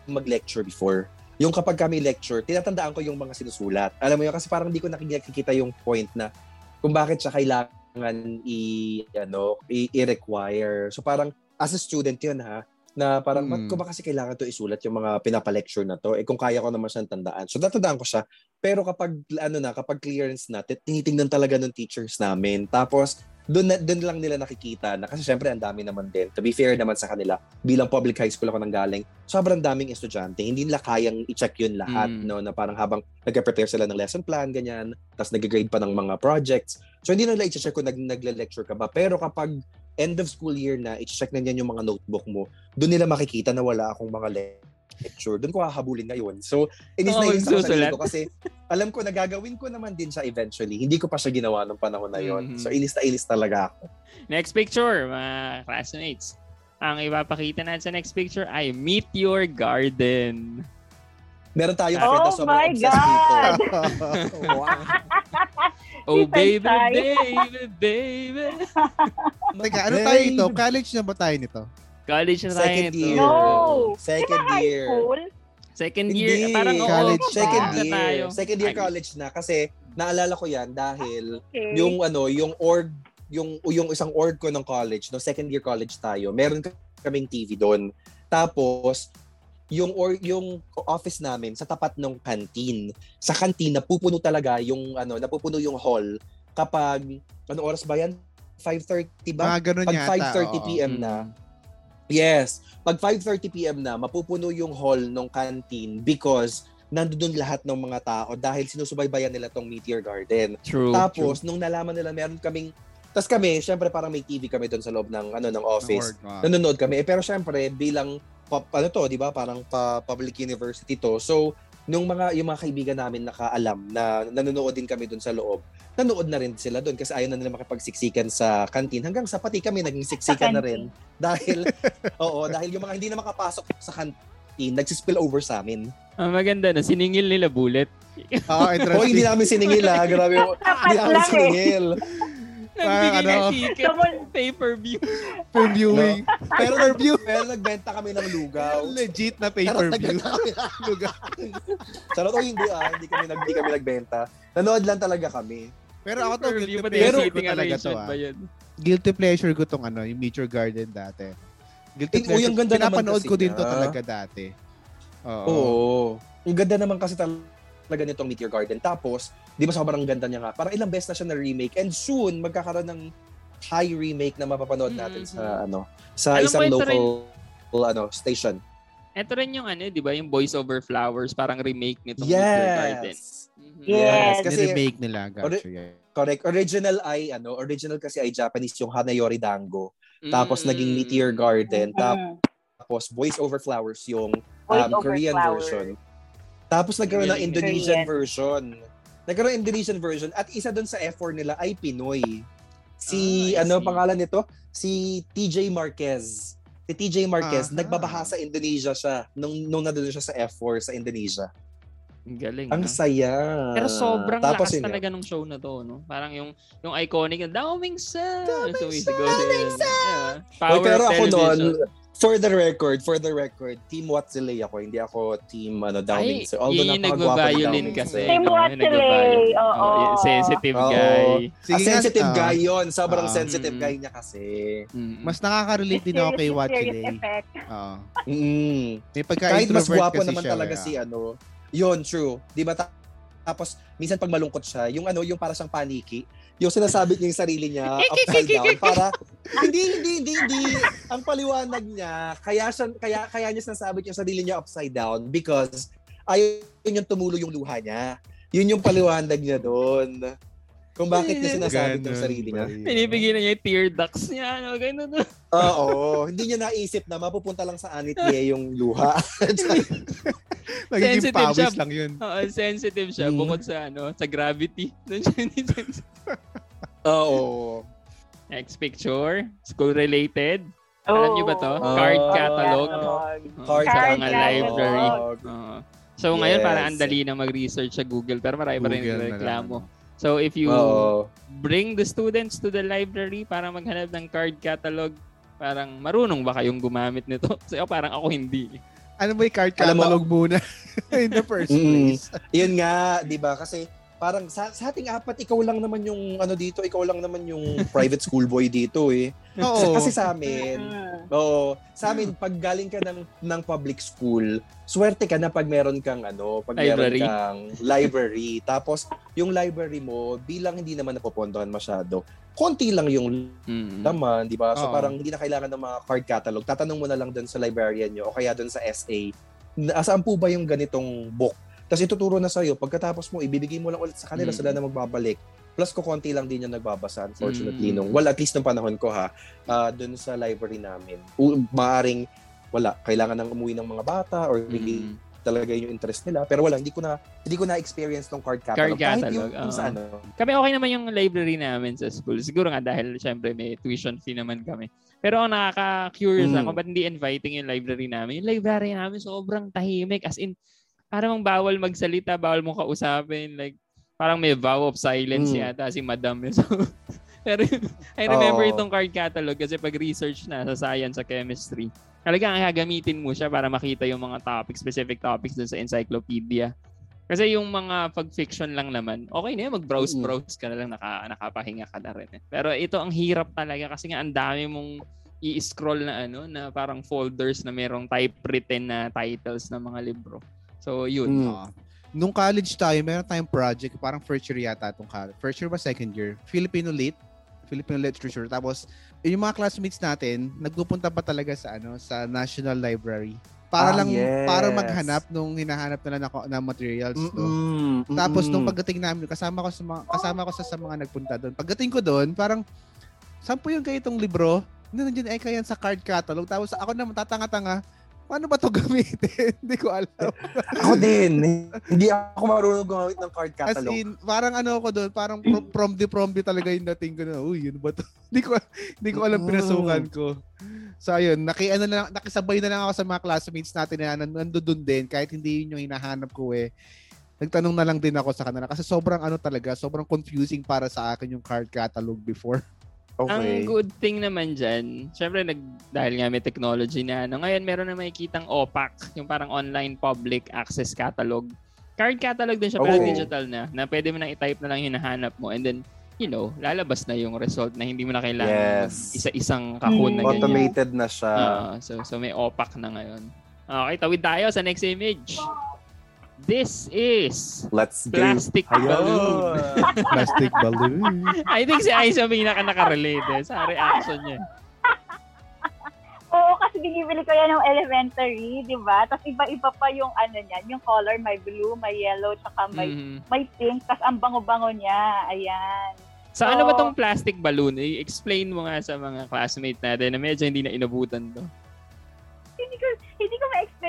mag-lecture before. Yung kapag kami lecture, tinatandaan ko yung mga sinusulat. Alam mo yun, kasi parang hindi ko nakikita yung point na kung bakit siya kailangan i, ano, i- i-require. So parang as a student yun ha, na parang, Hmm. ko ba kasi kailangan to isulat yung mga pinapa-lecture na to? Eh kung kaya ko naman siyang tandaan. So natandaan ko siya. Pero kapag, ano na, kapag clearance na, tinitingnan talaga ng teachers namin. Tapos, doon na, doon lang nila nakikita na kasi syempre ang dami naman din. To be fair naman sa kanila, bilang public high school ako nang galing, sobrang daming estudyante. Hindi nila kayang i-check yun lahat, Mm. no? Na parang habang nag-prepare sila ng lesson plan, ganyan, tapos nag-grade pa ng mga projects. So hindi nila i-check kung nag- nagle-lecture ka ba. Pero kapag end of school year na, i-check na niyan yung mga notebook mo. Doon nila makikita na wala akong mga lecture. Doon ko hahabulin ngayon. So, inis na inis ako sa ko kasi alam ko na gagawin ko naman din siya eventually. Hindi ko pa siya ginawa nung panahon na yon. Mhm. So, inis na inis talaga ako. Next picture, mga classmates. Ang ipapakita natin sa next picture ay Meet Your Garden. Meron tayong Oh friend na sobrang my obsessed dito. God! wow. Oh, baby, baby, baby. Teka, ano tayo ito? College na ba tayo nito? College na tayo Second ito. year. No! Second Di ba high year. school? Second year, Hindi. parang oo, College Second na tayo. year. Second year Ay, college na kasi naalala ko yan dahil Okay. yung ano, yung org yung yung isang org ko ng college, no second year college tayo. Meron kaming TV doon. Tapos yung or yung office namin sa tapat ng canteen. Sa canteen napupuno talaga yung ano, napupuno yung hall kapag ano oras ba yan? 5:30 ba? Mga ganun Pag yata. 5:30 oo. PM na. Yes. Pag 5:30 PM na, mapupuno yung hall ng canteen because nandoon lahat ng mga tao dahil sinusubaybayan nila tong Meteor Garden. True. Tapos nung nalaman nila meron kaming tas kami, syempre parang may TV kami doon sa loob ng ano ng office. Wow. Nanonood kami. Eh, pero syempre bilang pa, ano to, 'di ba? Parang pa, public university to. So nung mga yung mga kaibigan namin nakaalam na nanonood din kami doon sa loob, nanood na rin sila doon kasi ayaw na nila makipagsiksikan sa canteen. Hanggang sa pati kami naging siksikan na rin dahil oo, dahil yung mga hindi na makapasok sa canteen, nagsispill over sa amin. Ang maganda na, siningil nila bullet. Oo, O hindi namin siningil ah. Grabe. Hindi namin eh. siningil. Nagbigay ano, ng ticket, Someone- pay-per-view. Per viewing. Pero, Pay-per-view. pero nagbenta kami ng lugaw. Legit na pay-per-view. Lugar. Charot o hindi ah, hindi kami, nag, hindi kami nagbenta. Nanood lang talaga kami. Pero ako to, guilty pleasure yung ko talaga to. Ah. ba yun? Guilty pleasure ko tong ano, yung Meteor Garden dati. Guilty Eh, oh, yung ganda naman Pinapanood kasi ko din to talaga dati. Oo. Oo. Ang ganda naman kasi talaga nitong Meteor Garden. Tapos, di ba sobrang ganda niya nga? Parang ilang beses na siya na remake. And soon, magkakaroon ng high remake na mapapanood natin Mhm. sa ano sa Alam isang local ano station. Ito rin yung ano, di ba, yung Voice Over Flowers, parang remake nitong Meteor Garden. Yes. Mhm. Yes. Kasi Ni-remake nila. Gotcha, Ori- yeah. correct. Original ay ano, original kasi ay Japanese yung Hanayori Dango. Tapos Mm. naging Meteor Garden. Mm. Tapos Voice Over Flowers yung um, Korean flowers. version. Tapos nagkaroon ng. Indonesian version. Nagkaroon ng Indonesian version at isa doon sa F4 nila ay Pinoy. Si Ah, ano see. pangalan nito? Si TJ Marquez. Si TJ Marquez, Aha. nagbabaha sa Indonesia siya nung nung nandoon siya sa F4 sa Indonesia. Ang galing. Ang no? saya. Pero sobrang Tapos lakas yun talaga nung show na to, no? Parang yung yung iconic na Daming Sa! Daming Sa! Daming Sa! Yeah. Power pero of ako noon, television. For the record, for the record, Team Watzilay ako. Hindi ako Team ano, Downing. Ay, So, although yun yung Downing kasi. Team nagva-violin. oo. yung sensitive Oo. guy. A Sige nga, sensitive ah, guy yon Sobrang Ah. sensitive Mm. guy niya kasi. Mm. Mas nakaka-relate din ako kay effect. Oo. Mm. May Kahit pagka-introvert mas gwapo kasi naman siya, talaga eh. si ano. Yun, true. Di ba? Ta- tapos, minsan pag malungkot siya, yung ano, yung para siyang paniki, yung sinasabi niya yung sarili niya upside down para hindi hindi hindi hindi ang paliwanag niya kaya siya kaya kaya niya sinasabi yung sarili niya upside down because ayaw niyang tumulo yung luha niya. Yun yung paliwanag niya doon kung bakit niya sinasabi Ganun sarili niya ba yun? Pinipigil na niya yung tear ducts niya. Ano, ganun. oo hindi niya naisip na mapupunta lang sa anit niya yung luha Nagiging Sensitive pawis siya. lang yun. Oo, sensitive siya Mm. bukod sa ano, sa gravity. Doon siya hindi sensitive. oo Next picture, school related. Alam niyo ba to? Oh. Card Oh, catalog. catalog. Oo, Card sa Card mga catalog. library. Oo. So ngayon Yes. parang ang dali na mag-research sa Google pero marami pa rin na reklamo. lang. So if you oo bring the students to the library para maghanap ng card catalog, parang marunong ba kayong gumamit nito? Kasi ako parang ako hindi. Ano ba yung card mo- catalog muna? In the first Mm. place. Yun nga, 'di ba? Kasi parang sa, sa ating apat ikaw lang naman yung ano dito, ikaw lang naman yung private school boy dito eh. Oo. Kasi sa amin, oo, sa amin pag galing ka ng ng public school, swerte ka na pag meron kang ano, pag Library. meron kang library. Tapos yung library mo bilang hindi naman napopondohan masyado. Konti lang yung Mm. naman, di ba? So Oo. parang hindi na kailangan ng mga card catalog. Tatanong mo na lang doon sa librarian nyo o kaya doon sa SA, saan po ba yung ganitong book? Tapos ituturo na sa'yo. Pagkatapos mo, ibibigay mo lang ulit sa kanila, Mm. sila na magbabalik. Plus ko konti lang din yung nagbabasa unfortunately Mm. nung well at least nung panahon ko ha uh, dun sa library namin. U- maaring wala kailangan nang umuwi ng mga bata or hindi Mm. talaga yun yung interest nila pero wala hindi ko na hindi ko na experience tong card catalog. Card Kahit catalog, yung, yung sa oo. ano. Kami okay naman yung library namin sa school. Siguro nga dahil syempre may tuition fee naman kami. Pero ang nakaka-curious Mm. ako, ba't hindi inviting yung library namin? Yung library namin sobrang tahimik. As in, parang bawal magsalita, bawal mong kausapin. Like, parang may vow of silence Mm. yata si madam. So, pero I remember Oo. itong card catalog kasi pag research na sa science, sa chemistry, talagang gagamitin mo siya para makita yung mga topics, specific topics dun sa encyclopedia. Kasi yung mga pag-fiction lang naman, okay na yun, mag-browse-browse ka na lang, naka, nakapahinga ka na rin. eh. Pero ito ang hirap talaga kasi nga ang dami mong i-scroll na ano, na parang folders na merong typewritten na titles ng mga libro. So, yun. Mm. Oo. Nung college tayo, meron tayong project, parang first year yata itong college. First year ba second year? Filipino Lit. Filipino Literature. Tapos, yung mga classmates natin, nagpupunta pa talaga sa ano sa National Library. Para Ah, lang, yes. para maghanap nung hinahanap nila na, na materials. No? Mm-mm, Tapos mm-mm. nung pagdating namin, kasama ko sa mga, kasama ko sa, sa mga nagpunta doon. Pagdating ko doon, parang sampu yung kayo itong libro. Nandiyan ay kaya sa card catalog. Tapos ako naman tatanga-tanga. Paano ba to gamitin? Hindi ko alam. ako din. Hindi ako marunong gumamit ng card As catalog. in, parang ano ako doon, parang pro- promdi promdi talaga yung dating ko na, uy, yun ba to? Hindi ko hindi ko alam pinasukan ko. So ayun, naki ano na nakisabay na lang ako sa mga classmates natin na nan- nandoon din kahit hindi yun yung hinahanap ko eh. Nagtanong na lang din ako sa kanila kasi sobrang ano talaga, sobrang confusing para sa akin yung card catalog before. Ang good thing naman dyan, syempre nag, dahil nga may technology na ano, ngayon meron na makikitang OPAC, yung parang online public access catalog. Card catalog din siya, pero Oo. digital na, na pwede mo nang i-type na lang yung hinahanap mo and then, you know, lalabas na yung result na hindi mo na kailangan Yes. isa-isang kahon na ganyan. Automated na siya. Ah, so, so may OPAC na ngayon. Okay, tawid tayo sa next image. This is Let's plastic Ayun. balloon. Plastic balloon. I think si Aisha may pinaka-nakarelate eh, sa reaction niya. Oo, kasi binibili ko yan ng elementary, di ba? Tapos iba-iba pa yung ano niya, yung color, may blue, may yellow, tsaka may, Mhm. may pink, tapos ang bango-bango niya. Ayan. Sa ano ba tong plastic balloon? I-explain mo nga sa mga classmate natin na medyo hindi na inabutan to.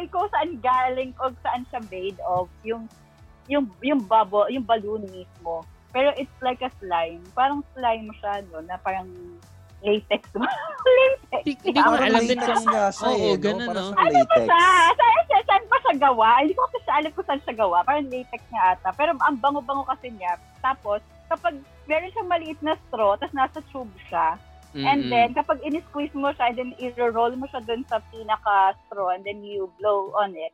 Hindi ko, saan galing o saan siya made of yung yung yung bubble, yung balloon mismo. Pero it's like a slime. Parang slime siya, no? Na parang latex. latex. Hindi, ko alam din latex kung... siya Oo, eh, no? ganun, Parang no? siyang latex. Sa, saan, siya, saan pa siya gawa? Hindi ko kasi alam kung saan siya gawa. Parang latex niya ata. Pero ang bango-bango kasi niya. Tapos, kapag meron siyang maliit na straw, tapos nasa tube siya, and Mm-mm. then kapag in-squeeze mo siya, and then i-roll mo siya dun sa pinaka-straw, and then you blow on it,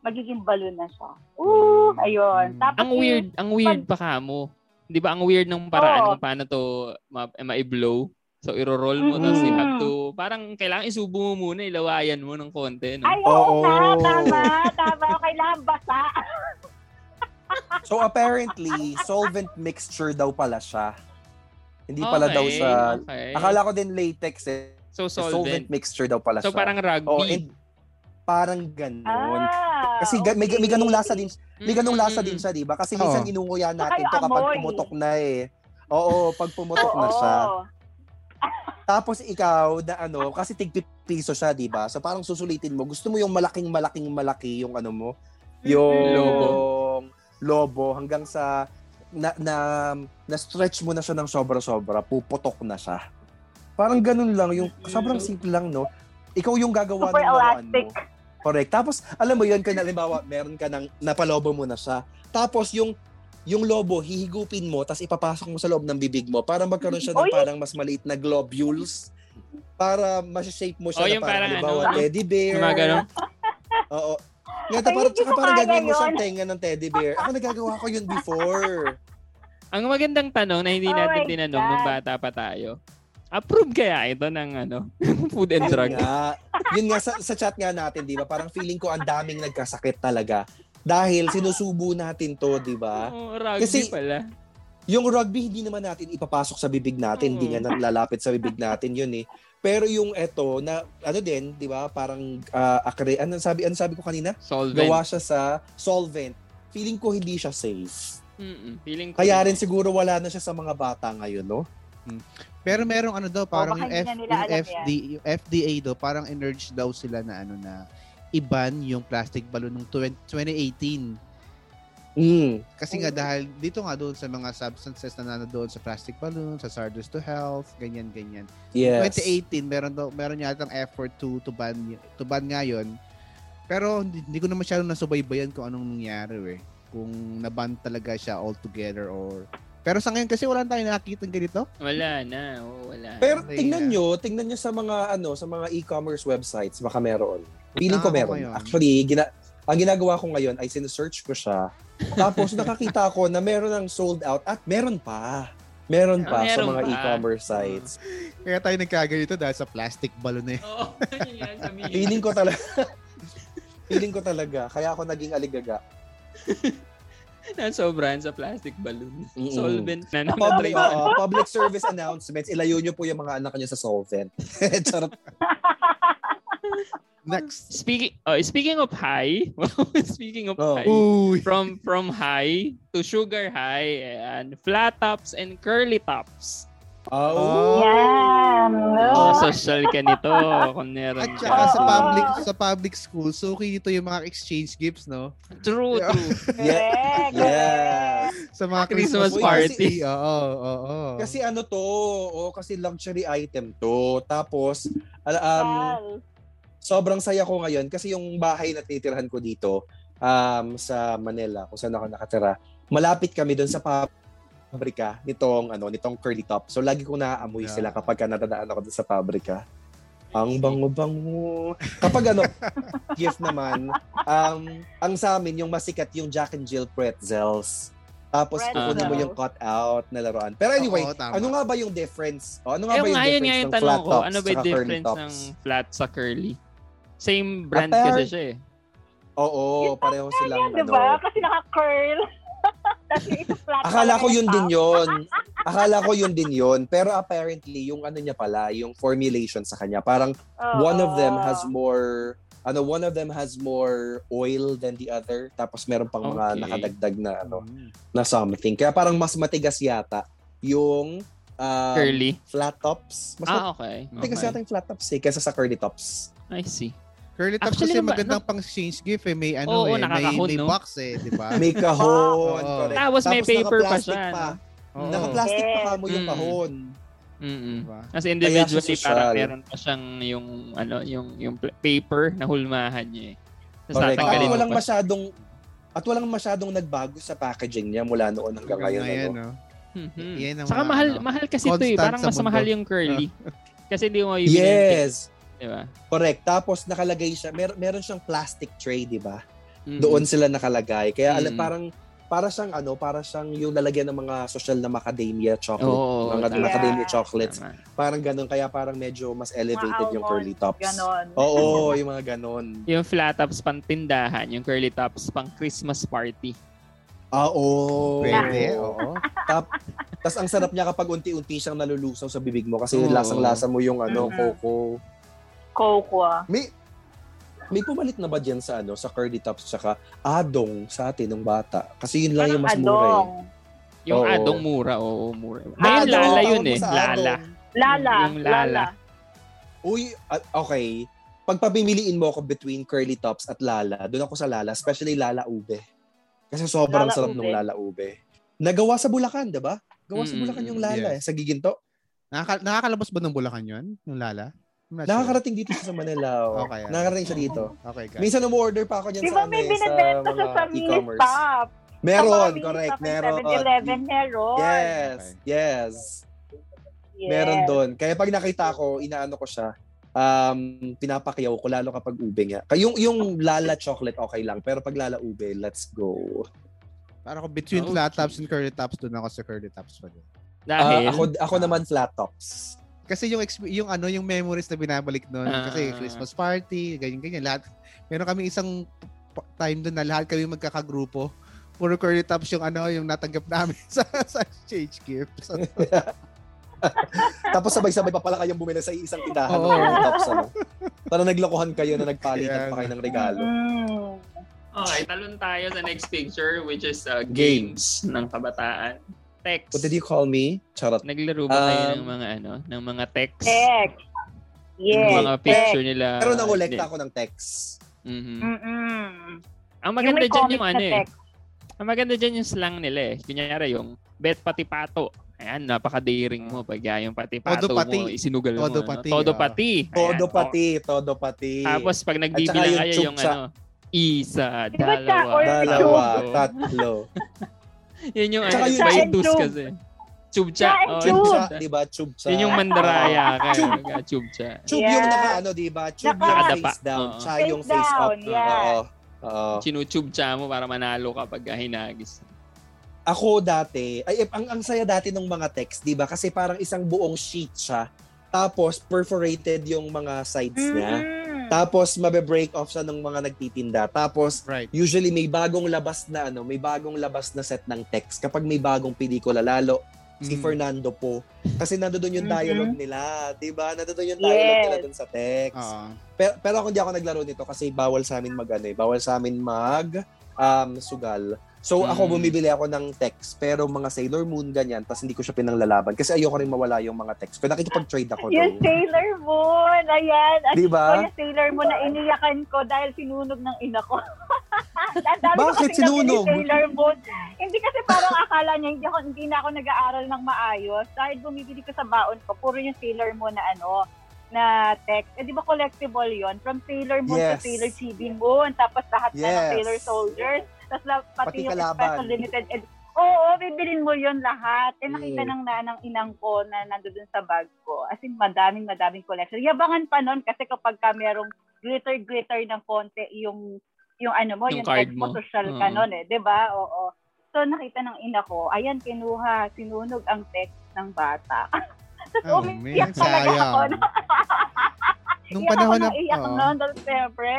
magiging balloon na siya. Ooh, ayun. Tapos ang yung- weird, ang weird pa ka mo. 'Di ba? Ang weird ng paraan Oo. kung paano to ma- ma-blow. So iro-roll mo tapos you have to parang kailangan isubo mo muna, ilawayan mo ng konti, no? Ay, oo, Oo. nga, tama, tama. Kailangan basa. So apparently, solvent mixture daw pala siya. Hindi pala daw Okay, sa... okay. Akala ko din latex eh. So solvent. solvent. mixture daw pala So siya. parang rugby. Oo, and parang ganun. Ah, Kasi ga- may, may ganung lasa din. May ganung lasa Mm-mm. din siya, 'di ba? Kasi minsan Oo. inunguya natin to kapag amoy. pumutok na eh. Oo, pag pumutok na siya. Tapos ikaw na ano, kasi tigpipiso siya, 'di ba? So parang susulitin mo. Gusto mo yung malaking malaking malaki yung ano mo, yung Lobo. lobo hanggang sa na, na, na stretch mo na siya ng sobra-sobra, puputok na siya. Parang ganun lang, yung sobrang simple lang, no? Ikaw yung gagawa Super ng laruan elastic. mo. Correct. Tapos, alam mo yun, kung halimbawa, meron ka ng, napalobo mo na siya. Tapos, yung, yung lobo, hihigupin mo, tapos ipapasok mo sa loob ng bibig mo para magkaroon siya ng Oy! parang mas maliit na globules para ma-shape mo siya Oh, na parang, parang halimbawa, ano, teddy bear. Gumagano. Oo. Ay, parang, tsaka parang gagawin mo siyang tenga ng teddy bear. Ako nagagawa ko yun before. Ang magandang tanong na hindi Oh natin tinanong God. nung bata pa tayo. Approve kaya ito ng ano, food and drug? Yun nga, yun nga sa, sa chat nga natin, di ba? Parang feeling ko ang daming nagkasakit talaga. Dahil sinusubo natin to, di ba? Oh, rugby Kasi- pala. Yung rugby, hindi naman natin ipapasok sa bibig natin. Hindi nga lalapit sa bibig natin yun eh. Pero yung eto, na ano din, di ba? Parang, uh, akre, ano sabi, ano sabi ko kanina? Solvent. Gawa siya sa solvent. Feeling ko hindi siya safe. Mm-mm. Feeling ko. Kaya rin siguro wala na siya sa mga bata ngayon, no? Pero merong ano daw, parang baka yung, F, yung, FD, yung FDA daw, parang emerge daw sila na ano na iban yung plastic balloon ng 20, 2018. Mm. Kasi nga dahil dito nga doon sa mga substances na nandoon sa plastic balloon, sa hazardous to health, ganyan ganyan. Yes. 2018 meron daw meron yata ang effort to to ban to ban ngayon. Pero hindi, hindi ko na masyadong nasubaybayan kung anong nangyari eh. Kung naban talaga siya altogether or pero sa ngayon kasi wala tayong nakikita ganito. Wala na. Oo, wala. Pero tingnan na. nyo, tingnan nyo sa mga ano, sa mga e-commerce websites, baka meron. Feeling ko meron. ngayon. Actually, gina ang ginagawa ko ngayon ay sinesearch ko siya. Tapos nakakita ko na meron ng sold out at meron pa. Meron pa sa meron mga pa. e-commerce sites. Kaya tayo nagkaganito dahil sa plastic balloon eh. Oo, yun yan sa media. Feeling ko talaga. feeling ko talaga. Kaya ako naging aligaga. Nasobrahan sa plastic balloon. Mm-mm. Solvent na naman. Public, oo, public service announcements. Ilayo nyo po yung mga anak nyo sa solvent. Charot. Next. Speaking oh, speaking of high, speaking of Oh. high, Uy. from from high to sugar high and flat tops and curly tops. Oh. Yan. Oh, No? social ka nito kung meron At ka. saka sa public sa public school, so dito yung mga exchange gifts, no? True, Yeah. true. Correct. Yes. Sa mga Christmas Christmas, party. Oo, oo, oo. Kasi ano to, o kasi luxury item to. Tapos, um, sobrang saya ko ngayon kasi yung bahay na titirahan ko dito um, sa Manila, kung saan ako nakatira, malapit kami doon sa pabrika nitong ano nitong curly top. So lagi ko naaamoy Yeah. sila kapag ka nadadaan ako doon sa pabrika. Ang bango-bango. Kapag ano, gift naman, um, ang sa amin, yung masikat yung Jack and Jill pretzels. Tapos kukunin mo yung cut out na laruan. Pero anyway, Oo, tama. ano nga ba yung difference? O, ano nga Eh, ba yung nga yun difference yung ng tanong flat ko. tops Ano ba yung curly difference tops? ng flat sa curly? Same brand Apparent- kasi siya eh. Oo, pareho silang di ano. ba? Kasi naka-curl. Yung Akala ko yung yun din yun. Akala ko yun din yun. Pero apparently, yung ano niya pala, yung formulation sa kanya, parang Oo. one of them has more, ano, one of them has more oil than the other. Tapos meron pang mga Okay. nakadagdag na, ano, Mm. na something. Kaya parang mas matigas yata yung um, Curly. flat tops. Mas Ah, okay. matigas okay. yata yung flat tops eh, kaysa sa curly tops. I see. Curly tops Actually kasi naman, magandang pang exchange gift eh. May ano Oo, eh, may, may no? box eh, di ba? May kahon. Oo. correct. Tapos may paper pa naka-plastic siya, Pa. Oo. Naka-plastic pa Yes. ka mo yung Mm. kahon. Mm-mm. Diba? Kasi individually parang meron pa siyang yung ano yung yung paper na hulmahan niya eh. Tapos Correct. tatanggalin walang pa. masyadong at walang masyadong nagbago sa packaging niya mula noon hanggang ngayon. Ngayon, ano? no? Mhm. Yan ang Saka mga mahal ano, mahal kasi ito eh. Parang mas mahal yung curly. kasi hindi mo yung Yes, Di ba? correct. Tapos nakalagay siya, mer- meron siyang plastic tray, di ba? Mhm. Doon sila nakalagay. Kaya ala- Mm. parang para siyang ano, para siyang yung lalagyan ng mga social na macadamia chocolate. Oo, mga tama. macadamia Yeah. chocolates. Tama. Parang ganun. Kaya parang medyo mas elevated yung curly tops. Ganon. Oo, yung mga ganon. Yung flat tops pang tindahan, yung curly tops pang Christmas party. Ah, oo. Pwede, oo. Tap, tas ang sarap niya kapag unti-unti siyang nalulusaw sa bibig mo kasi Oo. lasang-lasa mo yung ano, Mhm. coco. Ah. May may pumalit na ba diyan sa ano, sa curly tops tsaka adong sa atin ng bata? Kasi yun lang yung mas mura. eh. Yung Oo. adong mura, oo, mura. Adong, Ngayon lala yun eh, lala. Lala. Yung lala. Uy, ah, okay. Pagpapimiliin mo ako between curly tops at lala, doon ako sa lala, especially lala ube. Kasi sobrang Lala sarap ube. nung lala ube. Nagawa sa Bulacan, 'di ba? Gawa sa Mm, Bulacan yung lala yes. eh, sa Giginto. Nakaka- nakakalabas ba ng Bulacan yun? Yung Lala? Not sure. Nakakarating dito siya sa Manila. Oh. Okay, ah. Nakakarating siya dito. Okay, guys. Minsan umorder pa ako niyan Di sa, ba ano may eh, sa mga sa e-commerce. stop? Meron, correct. Meron. 7-Eleven meron. Yes, yes. Yes. Meron doon. Kaya pag nakita ko, inaano ko siya, um, pinapakiyaw ko lalo kapag ube nga. Kaya yung, yung lala chocolate, okay lang. Pero pag lala ube, let's go. Para ko between Okay. flat tops and curly tops, doon ako sa curly tops pa din. Dahil, Ah, ako, ako naman flat tops. Kasi yung exp- yung ano yung memories na binabalik noon kasi Ah. Christmas party, ganyan ganyan lahat. Meron kami isang time doon na lahat kami magkakagrupo. Puro curly tops yung ano yung natanggap namin sa sa exchange gift. So, Tapos sabay-sabay pa pala kayong bumili sa isang tindahan ng Oo. flat tops. Ano? Para naglokohan kayo na nagpalitan Yeah. pa kayo ng regalo. Mm. Okay, talon tayo sa next picture which is uh, games, ng kabataan. Text. What did you call me? Charot. Naglaro ba kayo Um, ng mga ano, ng mga text? Text. Yung Yes. mga picture nila. Pero nangolekta ako ng text. Mhm. Mm-mm. Ang Yung maganda may dyan yung ano eh. text. Ang maganda dyan yung slang nila eh. Kunyari yung bet pati pato. Ayan, napaka-daring mo pag yung pati pato Todo pati. mo, isinugal mo. Todo ano. pati, Todo ah. pati. Todo Ayan. pati, todo pati. Tapos pag nagbibilang yung kayo yung chukcha. ano, isa, dalawa, Dalawa, tatlo. Yun yung Tsaka ano, yun- baitus Chub. kasi. Chubcha. Oh, chub. Chubcha, di ba? Chubcha. Yun yung mandaraya ka. Chub. Chub. Chubcha. Chub Yeah. yung naka ano, di ba? Chub Naka- yung Nakadapa. face down. Face yung face up. yeah. Oo. Oo. Chinuchubcha mo para manalo ka pag hinagis. Ako dati, ay eh, ang ang saya dati ng mga text, 'di ba? Kasi parang isang buong sheet siya. Tapos perforated yung mga sides niya. Mm. Tapos mabe-break off siya ng mga nagtitinda. Tapos Right. usually may bagong labas na ano, may bagong labas na set ng text kapag may bagong pelikula lalo si Mm. Fernando po. Kasi nandoon yung Mhm. dialogue nila, 'di ba? Nandoon yung dialogue Yes. nila dun sa text. Oo. Pero, pero ako hindi ako naglaro nito kasi bawal sa amin mag ano, eh, bawal sa amin mag um, sugal. So ako Mm. bumibili ako ng text pero mga Sailor Moon ganyan tapos hindi ko siya pinanglalaban kasi ayoko rin mawala yung mga text. Pero nakikipag-trade ako Yung doon. Sailor Moon, ayan. At Di ba? ko yung Sailor Moon na iniyakan ko dahil sinunog ng ina ko. Bakit sinunog? Sailor Moon. Hindi kasi parang akala niya hindi, ako, hindi na ako nag-aaral ng maayos. Dahil bumibili ko sa baon ko, puro yung Sailor Moon na ano, na text. Eh, di ba collectible yon From Sailor Moon Yes. to Sailor Chibi Moon. Tapos lahat na ng Yes. Sailor Soldiers. Tapos la- pati, Pati yung kalaban. special limited ed- Oo, bibilin mo yon lahat. Eh, nakita Mm. ng nanang inang ko na nandun sa bag ko. As in, madaming, madaming collection. Yabangan pa nun kasi kapag ka merong glitter-glitter ng konti yung yung ano mo, Yung yung, card text mo, social Oo. ka nun eh. 'di ba Oo. So, nakita ng ina ko, ayan, kinuha, sinunog ang text ng bata. Tapos Oh, umiiyak talaga ako. Nung Iyak panahon ako na... ng iyak oo. nun, dahil siyempre.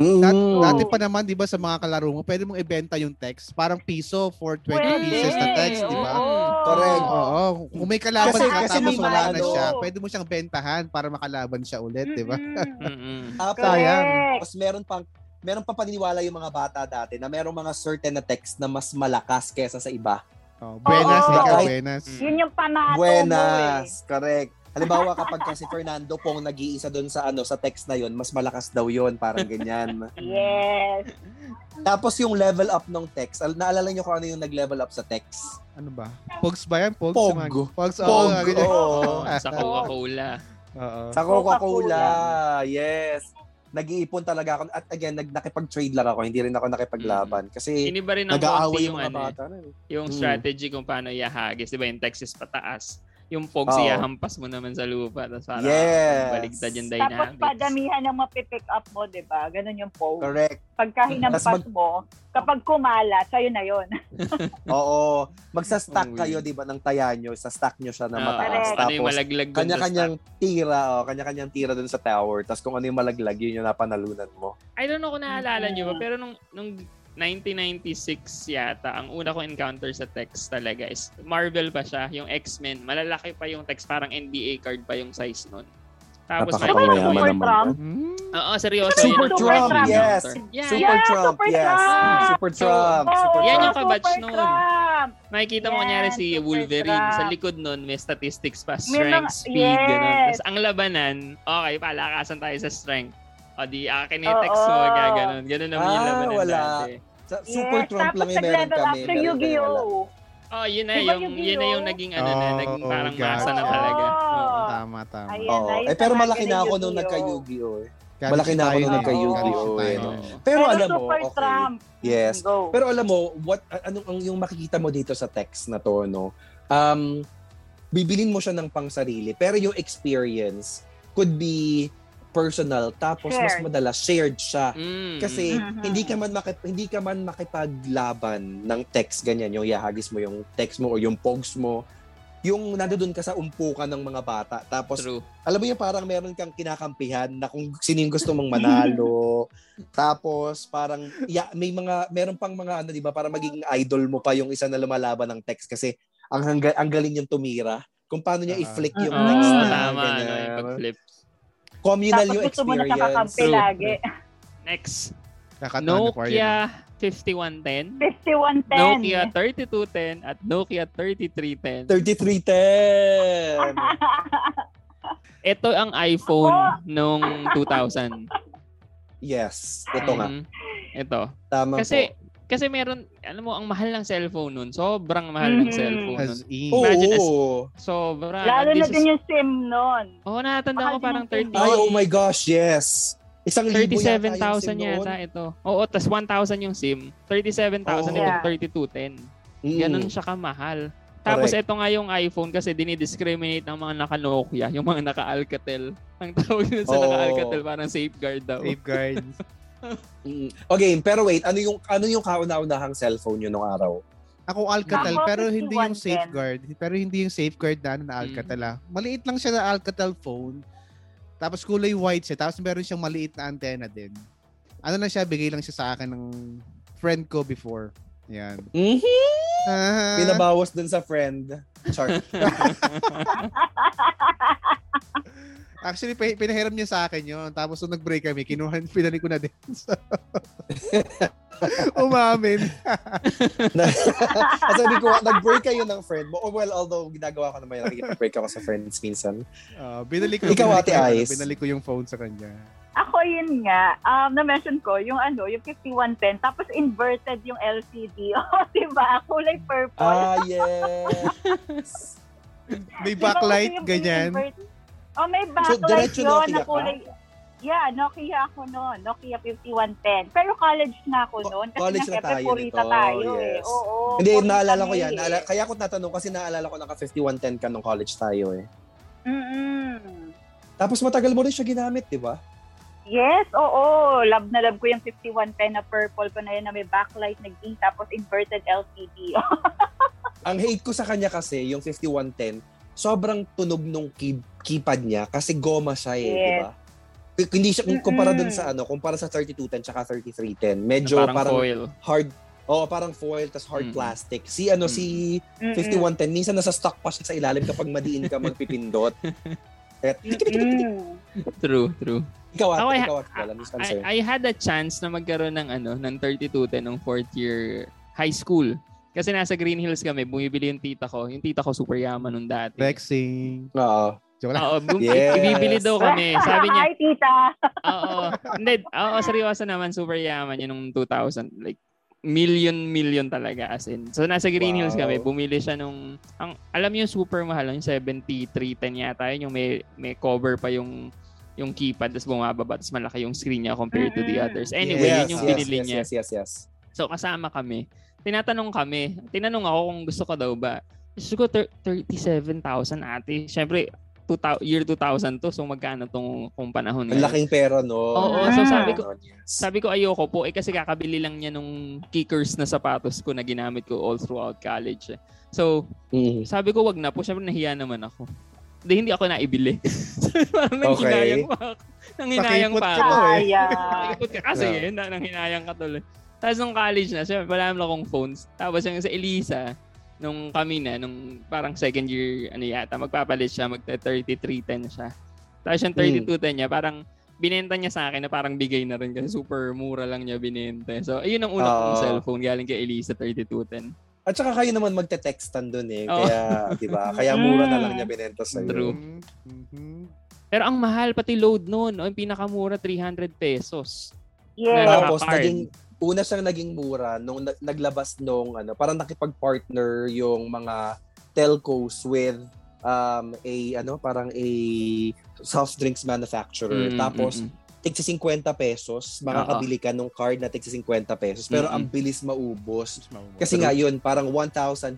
Dat- Mm. dati pa naman, di ba, sa mga kalaro mo, pwede mong ibenta yung text. Parang piso for 20 Pwede. pieces na text, di ba? Oo. Correct. Oo. Kung may kalaban Kasi- ka kasi tapos wala na siya, pwede mo siyang bentahan para makalaban siya ulit, di ba? Tapos, Sayang. tapos meron pang meron pa paniniwala yung mga bata dati na merong mga certain na text na mas malakas kesa sa iba. Oh, buenas, Oo. ikaw, buenas. Yun yung panato mo eh. Buenas, correct. Halimbawa kapag kasi Fernando Pong nag-iisa doon sa ano sa text na yon, mas malakas daw yon, parang ganyan. Yes. Tapos yung level up ng text, al- naalala niyo kung ano yung nag-level up sa text? Ano ba? Pogs ba yan? Pogs? Pog. Mga- Pogs. Pog, ganyan. oo. Sa Coca-Cola. Oo. Sa Coca-Cola, yes. Nag-iipon talaga ako. At again, nag nakipag-trade lang ako. Hindi rin ako nakipaglaban. Kasi Iniba rin ng nag-aaway yung yung, mga ano, eh, bata. na eh. yung Mm. strategy kung paano ihahagis. Di ba yung text is pataas. Yung pogs, Oo. iyahampas mo naman sa lupa. Tapos parang Yes. baligtad yung Tapos dynamics. padamihan ng mapipick up mo, di ba? Ganun yung pose. Correct. Pagka hinampas mag- mo, kapag kumala, sa'yo na yon. Oo. Magsa-stack Uy. kayo, di ba, ng taya nyo. Sa-stack nyo siya na Oo, mataas. Correct. ano Tapos, malaglag dun sa kanya-kanyang tira, oh, kanya-kanyang tira dun sa tower. Tapos kung ano yung malaglag, yun yung napanalunan mo. I don't know kung naalala nyo ba, pero nung, nung 1996 yata, ang una ko encounter sa text talaga is Marvel pa siya, yung X-Men. Malalaki pa yung text, parang NBA card pa yung size nun. Tapos may- naman. Trump? Hmm? Oo, seryoso. Super yun Trump, first yes. Yeah, Super Yeah, Trump, Super yes. Trump. Super Trump, Super Yan Trump. yung kabatch Super nun. Trump. Makikita mo Yan, kunyari si super Wolverine. trap. Sa likod nun, may statistics pa. May Strength, mga- speed, ganun. yes. Tapos ang labanan, okay, palakasan tayo sa strength. O di, ah, kinetics Oo. mo, gaganon. Ganun naman yung Ah, labanan wala. dati. Sa Super yes, Trump lang yung meron kami. wala. Yu-Gi-Oh! Oh, yun na Di ba yung, Yu-Gi-Oh? yun na yung naging ano na, Oh, naging parang gotcha. masa na talaga. Oo. Tama, tama. Ayan. Oo. na, yung Eh, pero sa malaki akin na ako nung Yu-Gi-Oh. nagka-Yu-Gi-Oh! eh. Garish Malaki na ako nung nun. nagka-Yu-Gi-Oh! Eh. nun. Pero Pero alam mo, Super okay. Trump. Yes. Go. Pero alam mo, what anong ang yung makikita mo dito sa text na to, no? Um bibilin mo siya ng pangsarili, pero yung experience could be personal tapos mas Shared. madalas shared siya. Mm, Kasi Mhm. hindi ka man makip, hindi ka man makipaglaban ng text ganyan, yung yahagis mo yung text mo o yung pogs mo. Yung nandoon ka sa umpukan ng mga bata. Tapos True. alam mo yung parang meron kang kinakampihan na kung sino yung gusto mong manalo. Tapos parang ya, may mga meron pang mga ano 'di ba para magiging idol mo pa yung isa na lumalaban ng text kasi ang hangga, ang galing yung tumira. Kung paano niya Ah. i-flick yung Oo, text Oo, na tama. ganyan. Ano, yung pag-flip. Communal Tapos yung gusto mo na experience. nakakampi True. lagi. Next. Kakatawa na for you. Nokia 5110, 5110. Nokia 3210, at Nokia 3310. 3310. Ito ang iPhone nung 2000. yes, ito nga. Mhm. Ito. Tama Kasi, po. Kasi meron, alam mo, ang mahal ng cellphone nun. Sobrang mahal ng Mhm. cellphone nun. As in. Oo. Imagine Sobra. Lalo na is- din yung SIM nun. Oo, nakatanda Mahal ko parang ang SIM. 30. Ay, oh my gosh, yes. Isang libo yata yung 37,000 SIM yata noon. ito. Oo, tas 1,000 yung SIM. 37,000 Oo. itong Yeah. 3210. Mm. Ganun siya kamahal. Tapos Correct. ito nga yung iPhone kasi dinidiscriminate ng mga naka-Nokia, yung mga naka-Alcatel. Ang tawag nila sa Oo. naka-Alcatel parang safeguard daw. Safeguards. Mm. Okay, pero wait, ano yung ano yung kauna-unahang cellphone yun nung araw? Ako Alcatel, Ako, pero hindi yung 5110. safeguard. Pero hindi yung safeguard na ano na Mm. Alcatel ah. Maliit lang siya na Alcatel phone. Tapos kulay white siya. Tapos meron siyang maliit na antenna din. Ano na siya, bigay lang siya sa akin ng friend ko before. Yan. Mhm. Ah, Pinabawas dun sa friend. Char. Actually, pinahiram niya sa akin yun. Tapos nung nag-break kami, kinuha, pinani ko na din. So, Umamin. At sabi ko, nag-break kayo ng friend mo. Oh, well, although ginagawa ko naman yung break ako sa friends minsan. Uh, binali ko, Ikaw, binali Ate ko, Ice. Binali ko yung phone sa kanya. Ako yun nga, um, na-mention ko, yung ano, yung 5110, tapos inverted yung LCD. O, diba? Kulay purple. Ah, yes. May Diba backlight, kasi yung ganyan. invert- Oh, may backlight diretso yun Nokia na ka? kulay. Yeah, Nokia ako noon. Nokia 5110. Pero college na ako noon. Kasi college na tayo nito, tayo eh. yes. Oo. Hindi, purita naalala ko yan. eh. Naala- kaya ako natanong kasi naalala ko naka 5110 ka nung college tayo eh. Mm-mm. Tapos matagal mo rin siya ginamit, di ba? Yes, oo. Love na love ko yung 5110 na purple ko na yun na may backlight na green tapos inverted LCD. Ang hate ko sa kanya kasi, yung 5110, sobrang tunog nung key- keypad niya kasi goma siya eh, Yes. di ba? Hindi siya kumpara dun sa ano, kumpara sa 3210 tsaka 3310. Medyo parang, parang, foil. hard Oh, parang foil tas hard Mm. plastic. Si ano Mm. si Mm-mm. 5110 minsan nasa stock pa siya sa ilalim kapag madiin ka magpipindot. True, true. Ikaw at Ako, I, ikaw at Answer. I, I had a chance na magkaroon ng ano ng 3210 nung fourth year high school. Kasi nasa Green Hills kami, bumibili yung tita ko. Yung tita ko super yaman nung dati. Flexing. Oo. Joke lang. Oo, bum- Yes. ibibili daw kami. Sabi niya, Hi, tita. oo. Hindi, oo, seryoso naman, super yaman yun nung 2000. Like, million, million talaga as in. So, nasa Green Hills Wow. kami, bumili siya nung, ang, alam niyo yung super mahal, yung 7310 yata yun, yung may, may cover pa yung yung keypad, tapos bumababa, tapos malaki yung screen niya compared to the Mm-mm. others. Anyway, yes, yun yung yes, binili yes, niya. Yes, yes, yes. So, kasama kami. Tinatanong kami. Tinanong ako kung gusto ko daw ba. Gusto ko thir- 37,000 ate. Siyempre, 2000, year 2000 to. So, magkano tong kung panahon ngayon? laking pera, no? Oo, so sabi ko-. Sabi ko ayoko po. Eh kasi kakabili lang niya nung kickers na sapatos ko na ginamit ko all throughout college. So, Mhm. sabi ko wag na po. Siyempre nahiya naman ako. Hindi, hindi ako naibili. Parang Okay. nanghinayang pa ako. Nanghinayang Pakipot pa ako. eh. Ka kasi Yeah. eh. Na, nanghinayang ka tuloy. Tapos nung college na, syempre wala naman akong phones. Tapos yung sa Elisa, nung kami na, nung parang second year, ano yata, magpapalit siya, magta 3310 siya. Tapos yung 3210 niya, parang binenta niya sa akin na parang bigay na rin kasi super mura lang niya binenta. So, ayun ang una kong Oo. cellphone galing kay Elisa 3210. At saka kayo naman magte-textan dun eh. Oo. Kaya, di ba? Kaya mura na lang niya binenta sa'yo. True. Mhm. Pero ang mahal, pati load noon, yung pinakamura, 300 pesos. Yes. Na Tapos naging una siyang naging mura nung na- naglabas nung ano, parang nakipag-partner yung mga telcos with um a ano, parang a soft drinks manufacturer. Mm, Tapos mm, mm. tigsi 50 pesos, makakabili ka nung card na tigsi 50 pesos. Pero Mm-mm. ang bilis maubos. Kasi nga yun, parang 1,500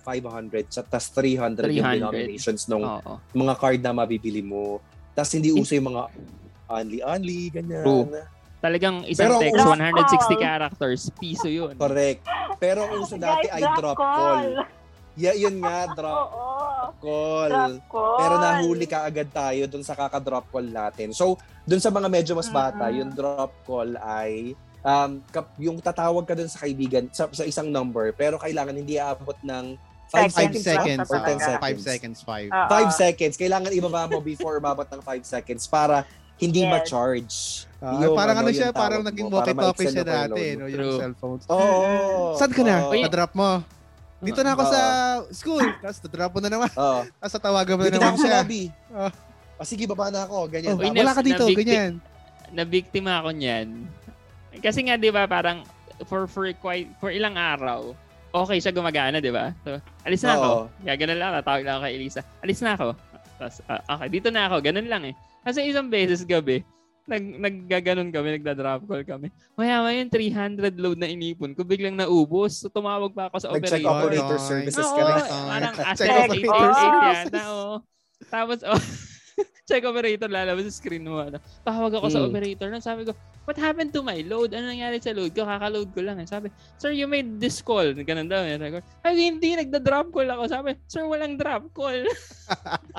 sa tas 300, yung 300. denominations nung Oo. mga card na mabibili mo. Tas hindi uso yung mga only-only, ganyan. True. Talagang isang Pero text, uso- 160 Call. characters, piso yun. Correct. Pero ang uso dati Guys, ay drop call. Yeah, yun nga, drop Oo. call. Drop call. Pero nahuli ka agad tayo dun sa kaka-drop call natin. So, dun sa mga medyo mas bata, Mm-mm. yung drop call ay um, kap- yung tatawag ka dun sa kaibigan sa, sa isang number, pero kailangan hindi aabot ng 5 Seconds. seconds, Five ba? seconds. or 10 talaga. seconds. Five seconds, five. Oo. 5 seconds. Kailangan ibaba mo before umabot ng 5 seconds para hindi Yes. ma-charge. Ah, Yung parang ano yung siya, parang naging walkie-talkie siya dati, no, yung True. cellphones. Oo. Saan ka na? Oo. Pa-drop mo. Dito na ako Oo. sa school. Tapos drop mo na naman. Oo. Tapos tawagan mo na Dito na naman ako sa siya. lobby. Ah. Ah, sige, baba na ako. Ganyan. Oh, wala na- ka dito, na-victim- ganyan. Nabiktima ako niyan. Kasi nga 'di ba parang for for quite for ilang araw, okay siya gumagana, 'di ba? So, alis na ako. Oo. Kaya ganun lang, tatawag lang ako kay Elisa. Alis na ako. Tapos, ah, okay, dito na ako. Ganun lang eh. Kasi isang beses gabi, nag naggaganon kami, nagda-drop call kami. Maya maya yung 300 load na inipon ko, biglang naubos. So, tumawag pa ako sa Nag-check operator. operator Nice. services Oo, ka na. parang Check asset operator 888 services. oo. Tapos, oh, check operator, lalabas sa screen mo. Ano. Tawag ako sa Hmm. operator. Nang sabi ko, what happened to my load? Ano nangyari sa load ko? Kaka-load ko lang. Eh. Sabi, sir, you made this call. Ganun daw. Eh. Sabi Ay, hindi. Nagda-drop call ako. Sabi, sir, walang drop call.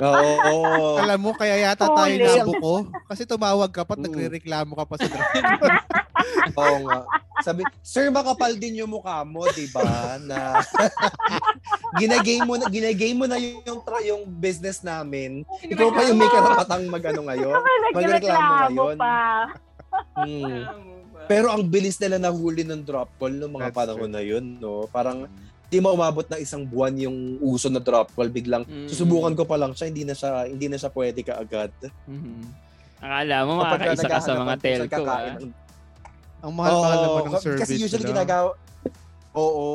Oo. Alam mo, kaya yata tayo Huli. nabuko. Kasi tumawag ka pa Mm. nagre-reklamo ka pa sa drop. Oo nga. Sabi, sir, makapal din yung mukha mo, di ba? Na ginagame mo na, ginagame mo na yung, yung, tra- yung business namin. Ikaw pa yung may karapatang mag-ano ngayon. Magreklamo ngayon. pa. Hmm. Pero ang bilis nila nahuli ng drop call noong mga That's panahon true. na yun, no? Parang di mo umabot ng isang buwan yung uso na drop call biglang Mm. susubukan ko pa lang siya hindi na siya hindi na siya pwede kaagad Mhm. Akala mo makakaisa ka sa mga telco. kakain Ah. Ng- Ang mahal-mahal Oo, naman ng ka- service. Kasi usually nila. ginagawa Oo,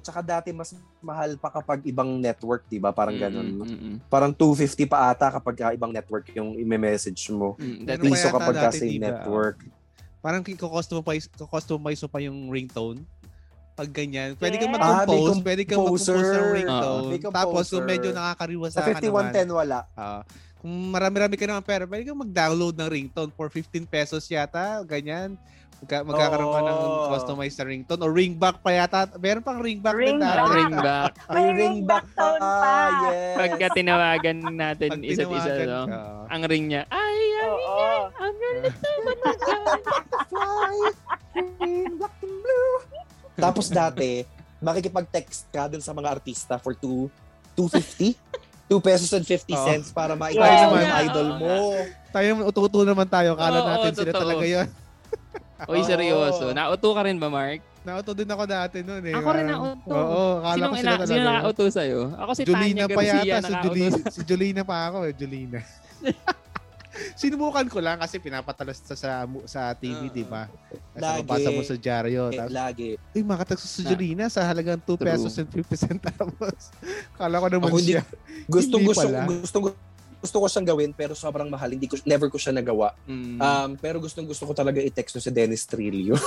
tsaka dati mas mahal pa kapag ibang network, 'di ba? Parang ganun. Mm, mm, mm, Parang 250 pa ata kapag ah, ibang network yung i-message mo. mm. Pa Piso kapag dati, kasi di ba? network. Parang kukustomize mo pa yung ringtone. Pag ganyan. Pwede kang mag-compose. Ah, may pwede kang mag-compose ng Ah, ringtone. may Tapos kung medyo nakakariwa Sa sa ka naman. 5110 wala. ah, kung marami-rami ka naman pera, pwede kang mag-download ng ringtone for 15 pesos yata. Ganyan. Magka, magkakaroon ka ng Oo. customized na ringtone. O ringback pa yata. Meron pang ringback din Ringback. dati. Ring back. May ringback tone pa. yes. Pagka tinawagan natin Pag isa't isa, tinawagan no? ka. ang ring niya, ay, ay, Oo. ay, ang galit Tapos dati, makikipag-text ka dun sa mga artista for 2 250 2 pesos and 50 Oo. cents para Yes. maitawag naman. yung idol mo. Tayo, ututo naman tayo. Kala Oo, natin sila totoo. talaga yun. Uy, Oo. seryoso. Nauto ka rin ba, Mark? Nauto din ako dati noon eh. Ako rin nauto. Oo, kala Sino, ko sila ina- talaga. sino nakauto sa'yo? Ako si Julina Tanya pa Garcia yata. Si. Julina, si Julina pa ako eh. Julina. Sinubukan ko lang kasi pinapatalas sa sa, sa TV, Oo. di ba? Tapos Lagi. mabasa mo sa dyaryo. Eh, Tapos, lagi. uy, makatagso si Na- Julina sa halagang 2 True. pesos and 50 centavos. Kala ko naman Ako siya. Gusto Hindi gusto pala. gusto gusto ko siyang gawin pero sobrang mahal. Hindi ko never ko siya nagawa. Mm. Um, pero gustong gusto ko talaga i-text no si Dennis Trillo.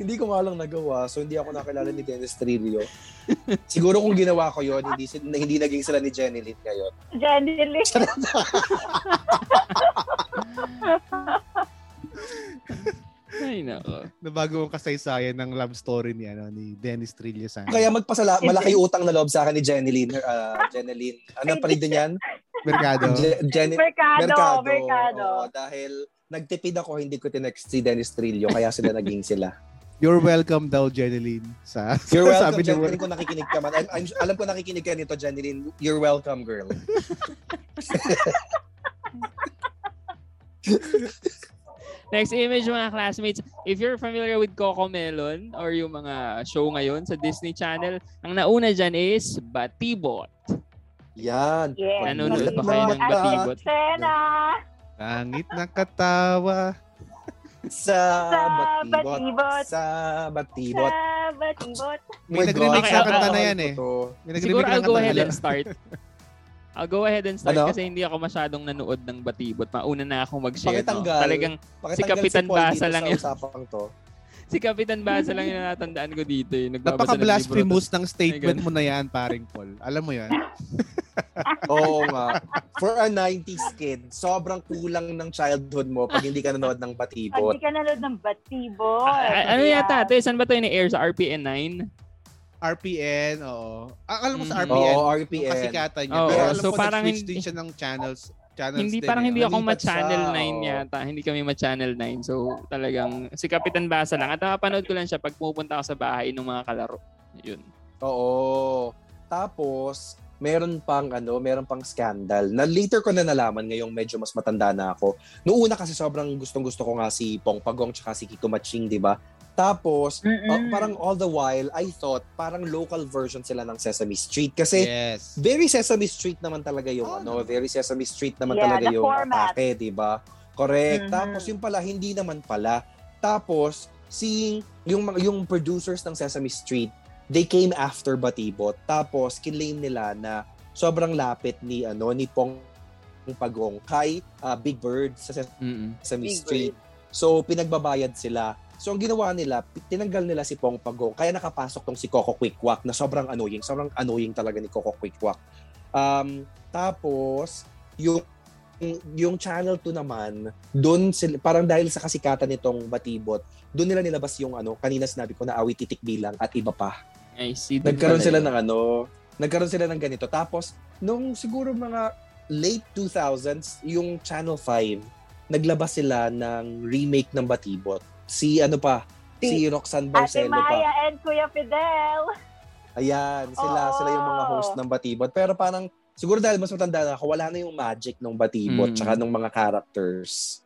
hindi ko nga lang nagawa. So hindi ako nakilala ni Dennis Trillo. Siguro kung ginawa ko yon hindi hindi naging sila ni Jenny Lynn ngayon. Jenny Lee. Ay, nako. Na bago ang kasaysayan ng love story ni ano ni Dennis Trillo sa Kaya magpasala malaki utang na loob sa akin ni Jenny Lynn. Uh, Jenny Lynn. Ano pa rin niyan? merkado. Je- Jenny Mercado. Mercado. Mercado. Oo, dahil nagtipid ako, hindi ko tinext si Dennis Trillo, kaya sila naging sila. You're welcome daw, Jeneline. Sa, You're welcome, sabi Lynn, kung nakikinig ka man. I'm, I'm- alam ko nakikinig ka nito, Jenny Lynn. You're welcome, girl. Next image mga classmates. If you're familiar with Coco Melon or yung mga show ngayon sa Disney Channel, ang nauna dyan is Batibot. Yan. Yes. Nanonood pa kayo ng At Batibot? Sena. Langit na katawa. Sa Sa batibot. batibot. Sa batibot. Sa batibot. May My nag-remix God, na kanta na yan eh. May Siguro nag-remake I'll ng go ahead and start. I'll go ahead and start Ano? kasi hindi ako masyadong nanood ng Batibot. Mauna na akong mag-share. No? Pakitanggal. Talagang Pakitanggal Si Kapitan Paul Basa lang yun. usapang to. si Kapitan Basa lang yung natandaan ko dito. Eh. Nagbabasa ng. Napaka-blasphemous ng statement mo na yan, paring Paul. Alam mo yan? Oo nga. For a 90s kid, sobrang kulang ng childhood mo pag hindi ka nanood ng Pag batibot. di ka nanood ng batibot. Ah, ano yata? Te, saan ba ito in-air? Sa RPN 9? RPN, oo. Ah, alam mo sa Mhm. RPN. Oo, RPN. kasikatan niya. Oo, Pero alam so ko, parang nag-switch hindi- din siya ng channels. channels Hindi, din parang eh. hindi ako ma-channel siya, 9 oo. yata. Hindi kami ma-channel 9. So, talagang si Kapitan Basa lang. At napapanood ko lang siya pag pupunta ako sa bahay ng mga kalaro. Yun. Oo. Tapos, meron pang ano, meron pang scandal. Na later ko na nalaman ngayong medyo mas matanda na ako. Noong una kasi sobrang gustong-gusto ko nga si Pong Pagong tsaka si Kiko Maching, 'di ba? Tapos Mm-mm. uh, parang all the while I thought parang local version sila ng Sesame Street kasi Yes. very Sesame Street naman talaga yung Oh, ano, very Sesame Street naman Yeah, talaga yung format. atake, 'di ba? Correct. Mhm. Tapos yung pala hindi naman pala. Tapos seeing yung mga- yung producers ng Sesame Street, they came after Batibot. Tapos kinlaim nila na sobrang lapit ni ano ni Pong Pagong kay ah, Big Bird sa. Sesame Big Street. So pinagbabayad sila. So ang ginawa nila, tinanggal nila si Pong Pagong. Kaya nakapasok tong si Coco Quickwak na sobrang annoying. Sobrang annoying talaga ni Coco Quickwak. Um, tapos, yung yung Channel 2 naman, doon sila, parang dahil sa kasikatan nitong Batibot, doon nila nilabas yung ano, kanina sinabi ko na awit titik bilang at iba pa. I see. Nagkaroon sila yun. ng ano, nagkaroon sila ng ganito. Tapos, nung siguro mga late 2000s, yung Channel 5, naglabas sila ng remake ng Batibot. Si ano pa, si Roxanne Ate Barcelo pa. Maya and Kuya Fidel. Ayan, sila Oo. sila yung mga host ng Batibot. Pero parang siguro dahil mas matanda na ako, wala na yung magic ng Batibot Mm. tsaka ng mga characters.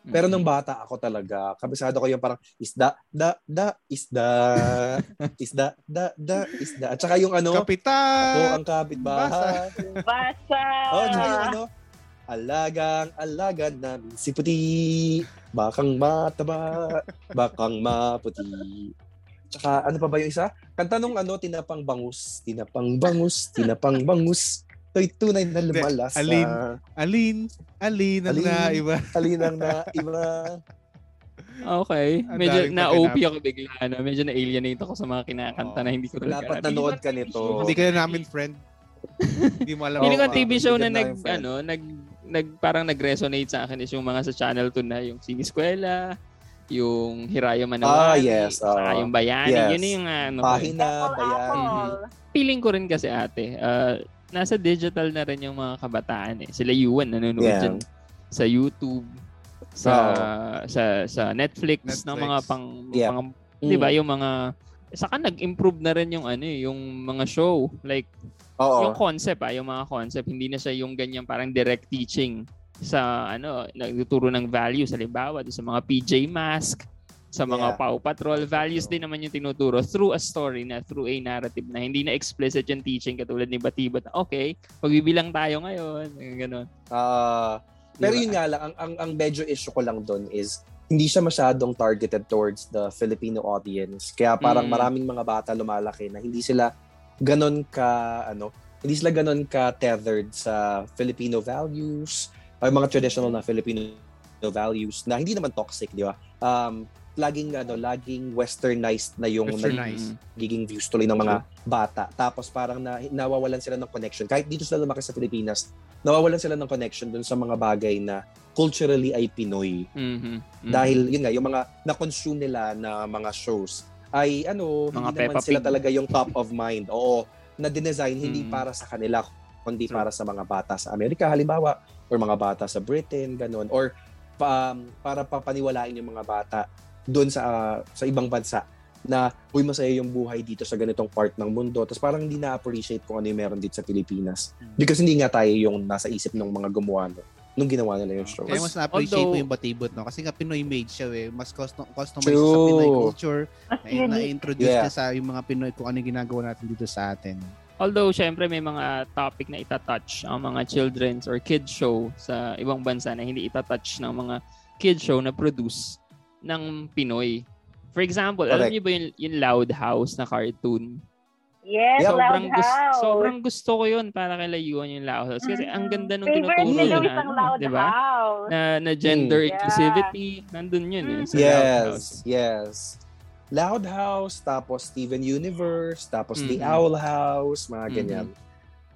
Pero nung bata ako talaga, kabisado ko yung parang isda, da, da, isda, isda, da, da, isda. At saka yung ano, ako Kapitan! ang kapitbahay. Basa. Oh, tsaka yung ano, alagang alaga namin si puti, bakang mataba, bakang maputi. Tsaka ano pa ba yung isa? Kanta nung ano, tinapang bangus, tinapang bangus, tinapang bangus. Ito'y tunay na lumalas. Alin. Alin, alin ang Alin. na iba. Alinang na iba. Okay. Ang Medyo na-OP ako bigla. Ano? Medyo na-alienate ako sa mga kinakanta Oo. na hindi ko talaga Dapat nanood ka nito. Hindi ka na namin friend. Hindi mo alam. Feeling ko TV show na nag, ano, nag, nag, parang nag-resonate sa akin is yung mga sa Channel 2 na yung Sing Eskwela, yung Hirayo Ah, Manawari, yes, saka oo. yung Bayani. Yes. Yun yung ano. eh. Pahina, Apple, bayan. apple. Feeling ko rin kasi ate, uh, nasa digital na rin yung mga kabataan eh. Sila Yuan nanonood Yeah. dyan sa YouTube, sa sa sa Netflix, ng Netflix. mga pang, Yeah. pang Mm. 'di ba yung mga saka nag-improve na rin yung ano eh, yung mga show like Oo. yung concept ah, yung mga concept hindi na siya yung ganyan parang direct teaching sa ano nagtuturo ng values halimbawa sa mga PJ Mask sa mga Yeah. Paw Patrol values din naman yung tinuturo through a story na through a narrative na hindi na explicit yung teaching katulad ni Batibot okay pagbibilang tayo ngayon ganun Ah, pero Diba? yun nga lang, ang, ang, ang medyo issue ko lang doon is hindi siya masyadong targeted towards the Filipino audience. Kaya parang Mm. maraming mga bata lumalaki na hindi sila ganon ka, ano, hindi sila ganon ka tethered sa Filipino values, ay mga traditional na Filipino values na hindi naman toxic, di ba? Um, laging ano, laging westernized na yung Westernized. nagiging views tuloy ng mga bata. Tapos parang na, nawawalan sila ng connection. Kahit dito sila lumaki sa Pilipinas, nawawalan sila ng connection dun sa mga bagay na culturally ay Pinoy. Mhm. Mhm. Dahil yun nga, yung mga na-consume nila na mga shows ay ano, Mga hindi naman sila Pig. talaga yung top of mind. Oo, na dinesign hindi Mm. para sa kanila, kundi True. para sa mga bata sa Amerika halimbawa or mga bata sa Britain, ganun. Or pa, um, para papaniwalain yung mga bata doon sa ah, sa ibang bansa na uy masaya yung buhay dito sa ganitong part ng mundo. Tapos parang hindi na-appreciate kung ano yung meron dito sa Pilipinas. Hmm. Because hindi nga tayo yung nasa isip ng mga gumawa no, nung ginawa nila yung show. Kaya mas na-appreciate Although- mo yung batibot, no? Kasi nga Pinoy made siya, eh. Mas custom, customized True. sa Pinoy culture. Mas Na, na-introduce Yeah. niya sa yung mga Pinoy kung ano yung ginagawa natin dito sa atin. Although, syempre, may mga topic na itatouch ang mga children's or kids show sa ibang bansa na hindi itatouch ng mga kids show na produce ng Pinoy. For example, alam Correct. niyo ba yung, yung Loud House na cartoon? Yes, Yeah, Loud sobrang, gus- House. sobrang gusto ko yun para kay Layuan yung Loud House. Kasi ang ganda nung Favorite tinuturo nila isang Ano, Loud di ba? Na, na gender Mm. inclusivity. Nandun yun eh. Sa Loud House. Yes, yes. Loud House, tapos Steven Universe, tapos The Mhm. Owl House, mga ganyan.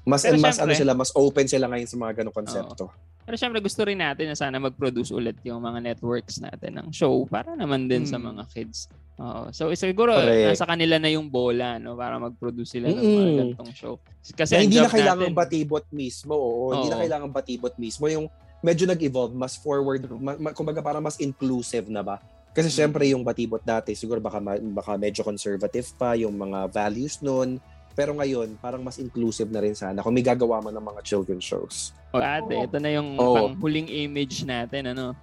Mas Pero mas ano syempre- sila, mas open sila ngayon sa mga ganong konsepto. Pero syempre gusto rin natin na sana mag-produce ulit yung mga networks natin ng show para naman din sa Mm. mga kids. Oo. So siguro Correct. nasa kanila na yung bola no para mag-produce sila ng mga Mm-mm. ganitong show. Kasi Na hindi na kailangan natin, batibot mismo, oo. Hindi na kailangan batibot mismo. Yung medyo nag-evolve, mas forward, ma, ma- kumbaga parang mas inclusive na ba? Kasi Mm. syempre yung batibot dati, siguro baka, baka medyo conservative pa, yung mga values nun. Pero ngayon, parang mas inclusive na rin sana kung may gagawa man ng mga children shows. O ate, ito na yung Oo. panghuling image natin, ano?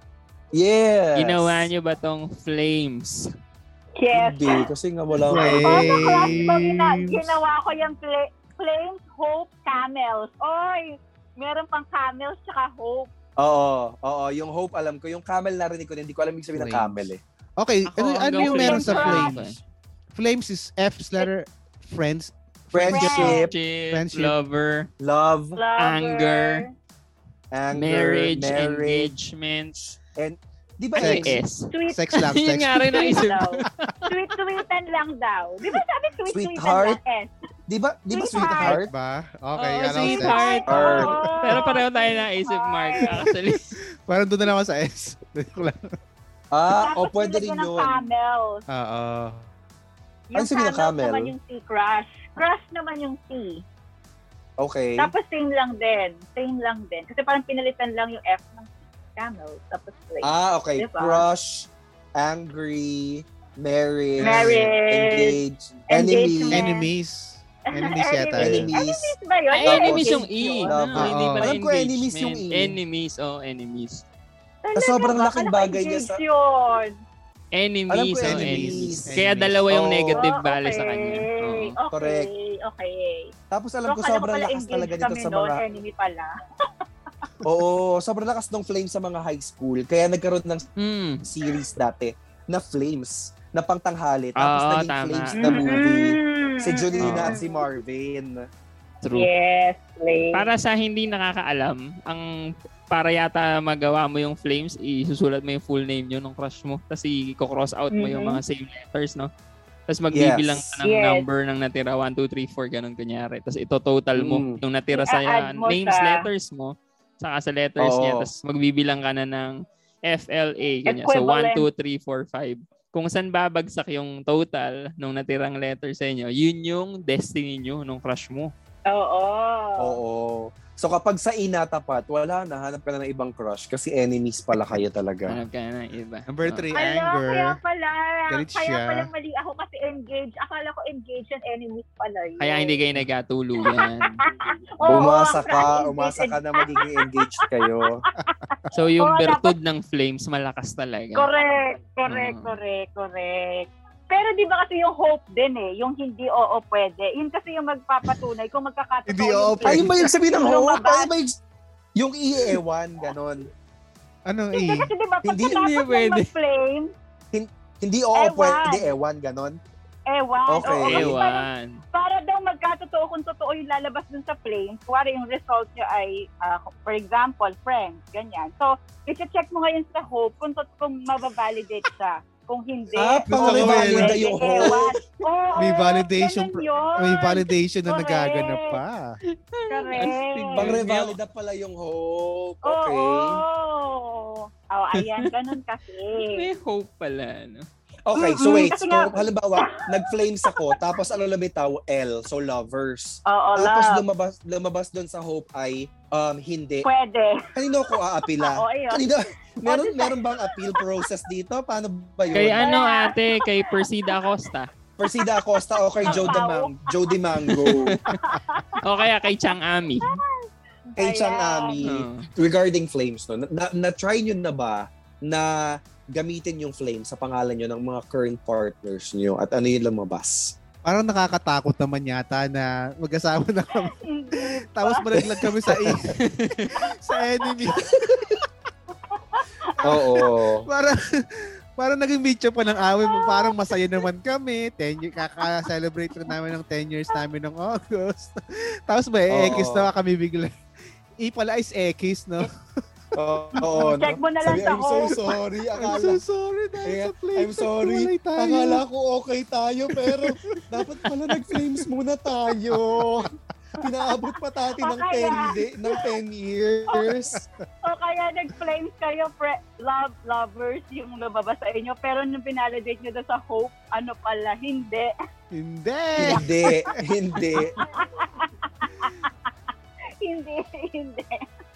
Yes! Ginawa niyo ba tong flames? Yes. Hindi, kasi nga wala Flames. Oh, sa class ko, gina- ginawa ko yung pla- Flames, Hope, Camels. Oy, meron pang Camels tsaka Hope. Oo, oo, yung hope alam ko, yung camel narinig ko, hindi ko alam yung sabihin ng camel eh. Okay, Ako, ano, ano yung meron sa flames. Flames? Flames is F's letter, friends. Friendship, Friendship, Friendship. lover, love, Lover. Anger. Anger, marriage, marriage. engagement, Di ba Sex. ex? S. Sweet, Sex lang, Yun sex. nga rin ang isip daw. ko. Sweet-sweetan lang daw. Di ba sabi sweet-sweetan Sweetheart? lang? S. Di ba, di ba Sweetheart. sweetheart? Ba? Okay, Oo, ano, sex. sweetheart. Heart. Oo. Pero pareho tayo na isip, Mark. Actually, Parang doon na lang ako sa S. Ah, o Tapos pwede rin yun. Camels. Oo. Yung Ano sabi ng camels camel? naman yung C crush. Crush naman yung C. Okay. Tapos same lang din. Same lang din. Kasi parang pinalitan lang yung F ng camel. Tapos play. Ah, okay. Diba? Crush, angry, marriage, Marriage, engage, enemy, engagement. Enemies. Enemies yata enemies. Enemies ba yun? ay, enemies yung E. love. No, hindi Oo. pala Alam ko enemies yung. E. Enemies, oh, enemies. Talaga sobrang ba? laking ko bagay niya sa- engaged yun. Enemies, Alam ko oh, enemies. enemies. Enemies. Kaya dalawa yung negative Oh, bale sa kanya. Correct. Okay. Tapos alam So, ko sobrang pala lakas talaga dito kami sa mga enemy pala. Oo, sobrang lakas ng Flames sa mga high school. Kaya nagkaroon ng Hmm. series dati na Flames na pangtanghali. Tapos Oo, naging tama. Flames na movie. Mm. Si Julina Oo. at si Marvin. True. Yes, play. Para sa hindi nakakaalam, ang para yata magawa mo yung flames, isusulat mo yung full name nyo ng crush mo. Tapos i-cross out mo yung Mhm. mga same letters, no? Tapos magbibilang ka ng Yes. number ng natira, 1, 2, 3, 4, ganun kunyari. Tapos ito-total mo Mm. yung natira sa names, sa- letters mo, saka sa letters Oo. niya. Tapos magbibilang ka na ng FLA, ganyan. So 1, Equivalent. 2, 3, 4, 5. Kung saan babagsak yung total nung natirang letter sa inyo, yun yung destiny nyo nung crush mo. Oo. Oo. So kapag sa ina tapat, wala na, hanap ka na ng ibang crush kasi enemies pala kayo talaga. Hanap ka na ng iba. Number Oo. three, Ala, anger. kaya pala. Galit kaya siya. pala mali ako kasi engaged. Akala ko engaged and enemies pala yun. Kaya hindi kayo nagkatuluyan. Oo, umasa ka, umasa ka na magiging engaged kayo. So yung Oo, bertud ng flames, malakas talaga. Correct, correct, Oo. correct, correct. Pero di ba kasi yung hope din eh, yung hindi oo pwede. Yun kasi yung magpapatunay kung magkakatotoo Hindi oo feelings. Ayun ba yung sabihin ng Yung hope? Ayun ba yung, yung iiwan, ganon. Anong Hindi E? kasi di ba Hindi- hindi pwede. mag-flame, Hindi oo, Ewan. pwede, ewan, ganon. ewan. Okay. Oo, kasi parang- Ewan. para daw magkatotoo kung totoo yung lalabas dun sa flame, kuwari yung result nyo ay, ah, for example, friends, ganyan. So, i-check mo ngayon sa hope kung, tot- kung mababalidate siya. Kung hindi, Ah. Oo, May validation ganun pro- yun. May validation na nagaganap pa. Correct. Pang-revalida pala yung hope. Oo. Okay. Oh, ayan, ganun kasi. May hope pala, no? Okay, so wait. kasi So, nga- halimbawa, nag-flames ako, tapos ano lumitaw? L, so lovers. Oo, Tapos love. lumabas, lumabas doon sa hope ay um, hindi. Pwede. Kanino ko aapila? Oo, ayun. Kanino? Meron, meron bang appeal process dito? Paano ba yun? Kay ano ate, kay Persida Acosta. Persida Acosta o kay Joe Pao. Demang, Joe Dimango, O kaya kay Chang Ami. kay Chang Ayan. Ami. Oo. Regarding flames, no? na, na, try nyo na ba na gamitin yung flame sa pangalan nyo ng mga current partners nyo at ano yung lumabas? Parang nakakatakot naman yata na mag-asawa na kami. Tapos malaglag kami sa E. sa enemy. Oo. Parang parang naging meet pa ng away mo. Parang masaya naman kami. 10 year, kaka-celebrate na namin ng 10 years namin ng August. Tapos ba, Oo. X na kami bigla. E pala is X, no? Oo. oo, Check mo na lang sa I'm so hope." sorry. I'm Akala, so sorry dahil Kaya, sa flames. I'm sorry. Akala ko okay tayo, pero dapat pala nag-flames muna tayo. Pinaabot pa tati ng O kaya- 10, day, ng 10 years. O kaya nag-flames kayo, pre- love lovers, yung lumabas sa inyo. Pero nung pinalidate nyo doon sa hope, ano pala, hindi. Hindi. hindi, hindi. hindi, hindi.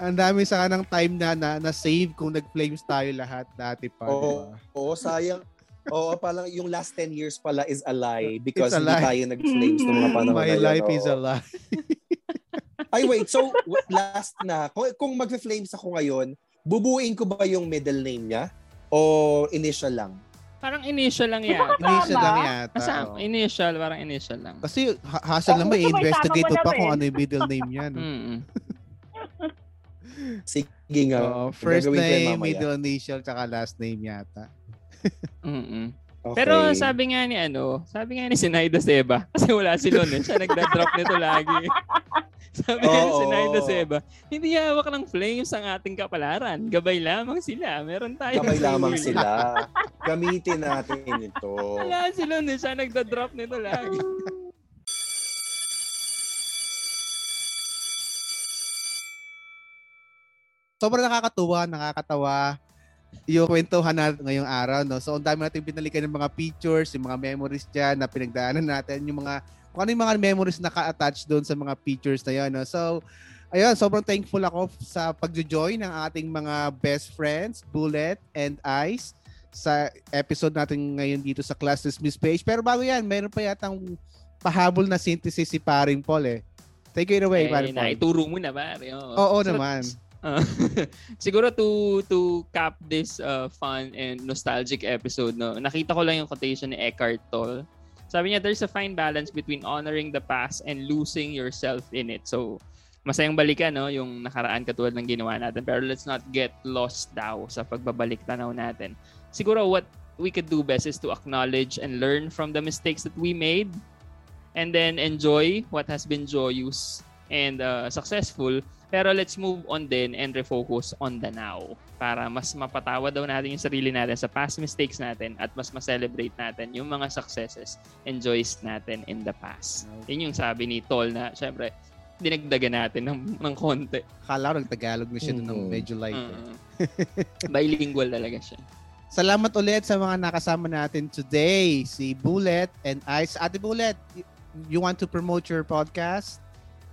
Ang dami sa kanang time na, na, na save kung nag-flames tayo lahat dati pa. di Oo, ba? oo, sayang. Oo, parang yung last 10 years pala is a lie because a hindi lie. tayo nag-flames nung mga panahon My na yun. life is a oo. lie. Ay, wait. So, last na. Kung, kung mag-flames ako ngayon, bubuin ko ba yung middle name niya? O initial lang? Parang initial lang kasama. Initial lang yata. Kasama, oo. initial, parang initial lang. Kasi ha- hassle Oh, naman, i-investigate mo pa na kung rin. ano yung middle name niya. No? Sige nga. Oo, first name, mamaya. middle initial, tsaka last name yata. Mm-mm. Okay. Pero sabi nga ni ano, sabi nga ni Sinaida Seba, kasi wala si Lon, eh. siya nagda-drop nito lagi. sabi nga ni Oo. Sinaida Seba, hindi hawak ng flames ang ating kapalaran. Gabay lamang sila. Meron tayo. Kamay lamang sila. Gamitin natin ito. Wala si Lon, eh. siya nagda-drop nito lagi. Sobrang nakakatuwa, nakakatawa yung kwentuhan natin ngayong araw. No? So, ang dami natin binalikan ng mga pictures, yung mga memories dyan na pinagdaanan natin, yung mga, kung ano yung mga memories na ka-attach doon sa mga pictures na yun. No? So, ayun, sobrang thankful ako sa pagjo-join ng ating mga best friends, Bullet and Ice, sa episode natin ngayon dito sa Class Dismiss page. Pero bago yan, meron pa yatang pahabol na synthesis si Paring Paul eh. Take it away, eh, Paring Paul. naituro mo na, pare. Oo, Oo So, naman. Uh, siguro to to cap this uh, fun and nostalgic episode no? Nakita ko lang yung quotation ni Eckhart Tolle. Sabi niya there's a fine balance between honoring the past and losing yourself in it. So masayang balikan no? Yung nakaraan katulad ng ginawa natin. Pero let's not get lost daw sa pagbabalik tanaw natin. Siguro what we could do best is to acknowledge and learn from the mistakes that we made and then enjoy what has been joyous and uh, successful pero let's move on din and refocus on the now para mas mapatawa daw natin yung sarili natin sa past mistakes natin at mas ma-celebrate natin yung mga successes and joys natin in the past. Yun yung sabi ni Tol na syempre dinagdagan natin ng, ng konti. Akala ko nag-Tagalog na siya doon ng Mm. medyo light. eh. Mm. Bilingual talaga siya. Salamat ulit sa mga nakasama natin today, si Bullet and Ice. Ate Bullet, you want to promote your podcast?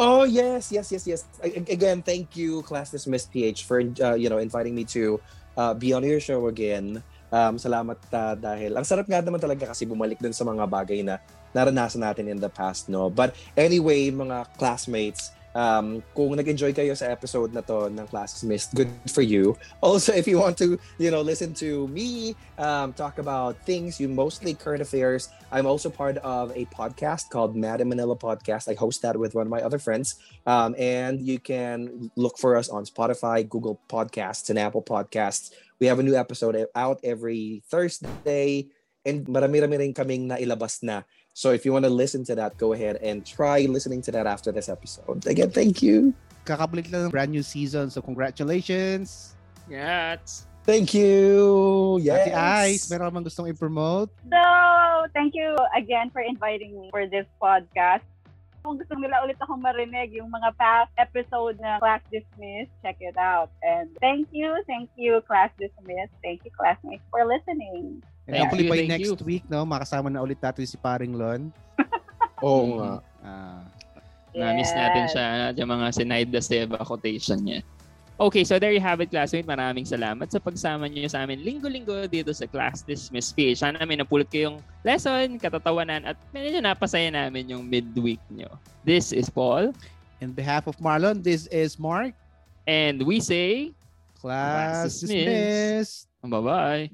Oh yes, yes, yes, yes. Again, thank you, Class Dismissed PH, for uh, you know inviting me to uh, be on your show again. Um, salamat uh, dahil ang sarap nga naman talaga kasi bumalik dun sa mga bagay na naranasan natin in the past, no. But anyway, mga classmates, um, kung nag-enjoy kayo sa episode na to ng Class Dismissed, good for you. Also, if you want to, you know, listen to me um, talk about things, you mostly current affairs. I'm also part of a podcast called Mad in Manila Podcast. I host that with one of my other friends. Um, and you can look for us on Spotify, Google Podcasts, and Apple Podcasts. We have a new episode out every Thursday. And marami-rami rin kaming nailabas na. So if you want to listen to that, go ahead and try listening to that after this episode. Again, thank you. Kakabalik lang ng brand new season, so congratulations. Congrats! Thank you. Yes. Ate Ice, meron ka bang gustong i-promote? So, thank you again for inviting me for this podcast. Kung gusto nila ulit akong marinig yung mga past episode na Class Dismissed, check it out. And thank you, thank you, Class Dismissed. Thank you, classmates, for listening. And Thank hopefully you, by next you. week, no, makasama na ulit natin si Paring Lon. Oo nga. Ah, Na-miss natin siya yung mga Sinaida Seba quotation niya. Okay, so there you have it, classmate. Maraming salamat sa pagsama niyo sa amin linggo-linggo dito sa Class Dismiss PH. Sana may napulot kayong lesson, katatawanan, at medyo napasaya namin yung midweek niyo. This is Paul, in behalf of Marlon, this is Mark. and we say, Class Class dismissed. dismissed. bye-bye.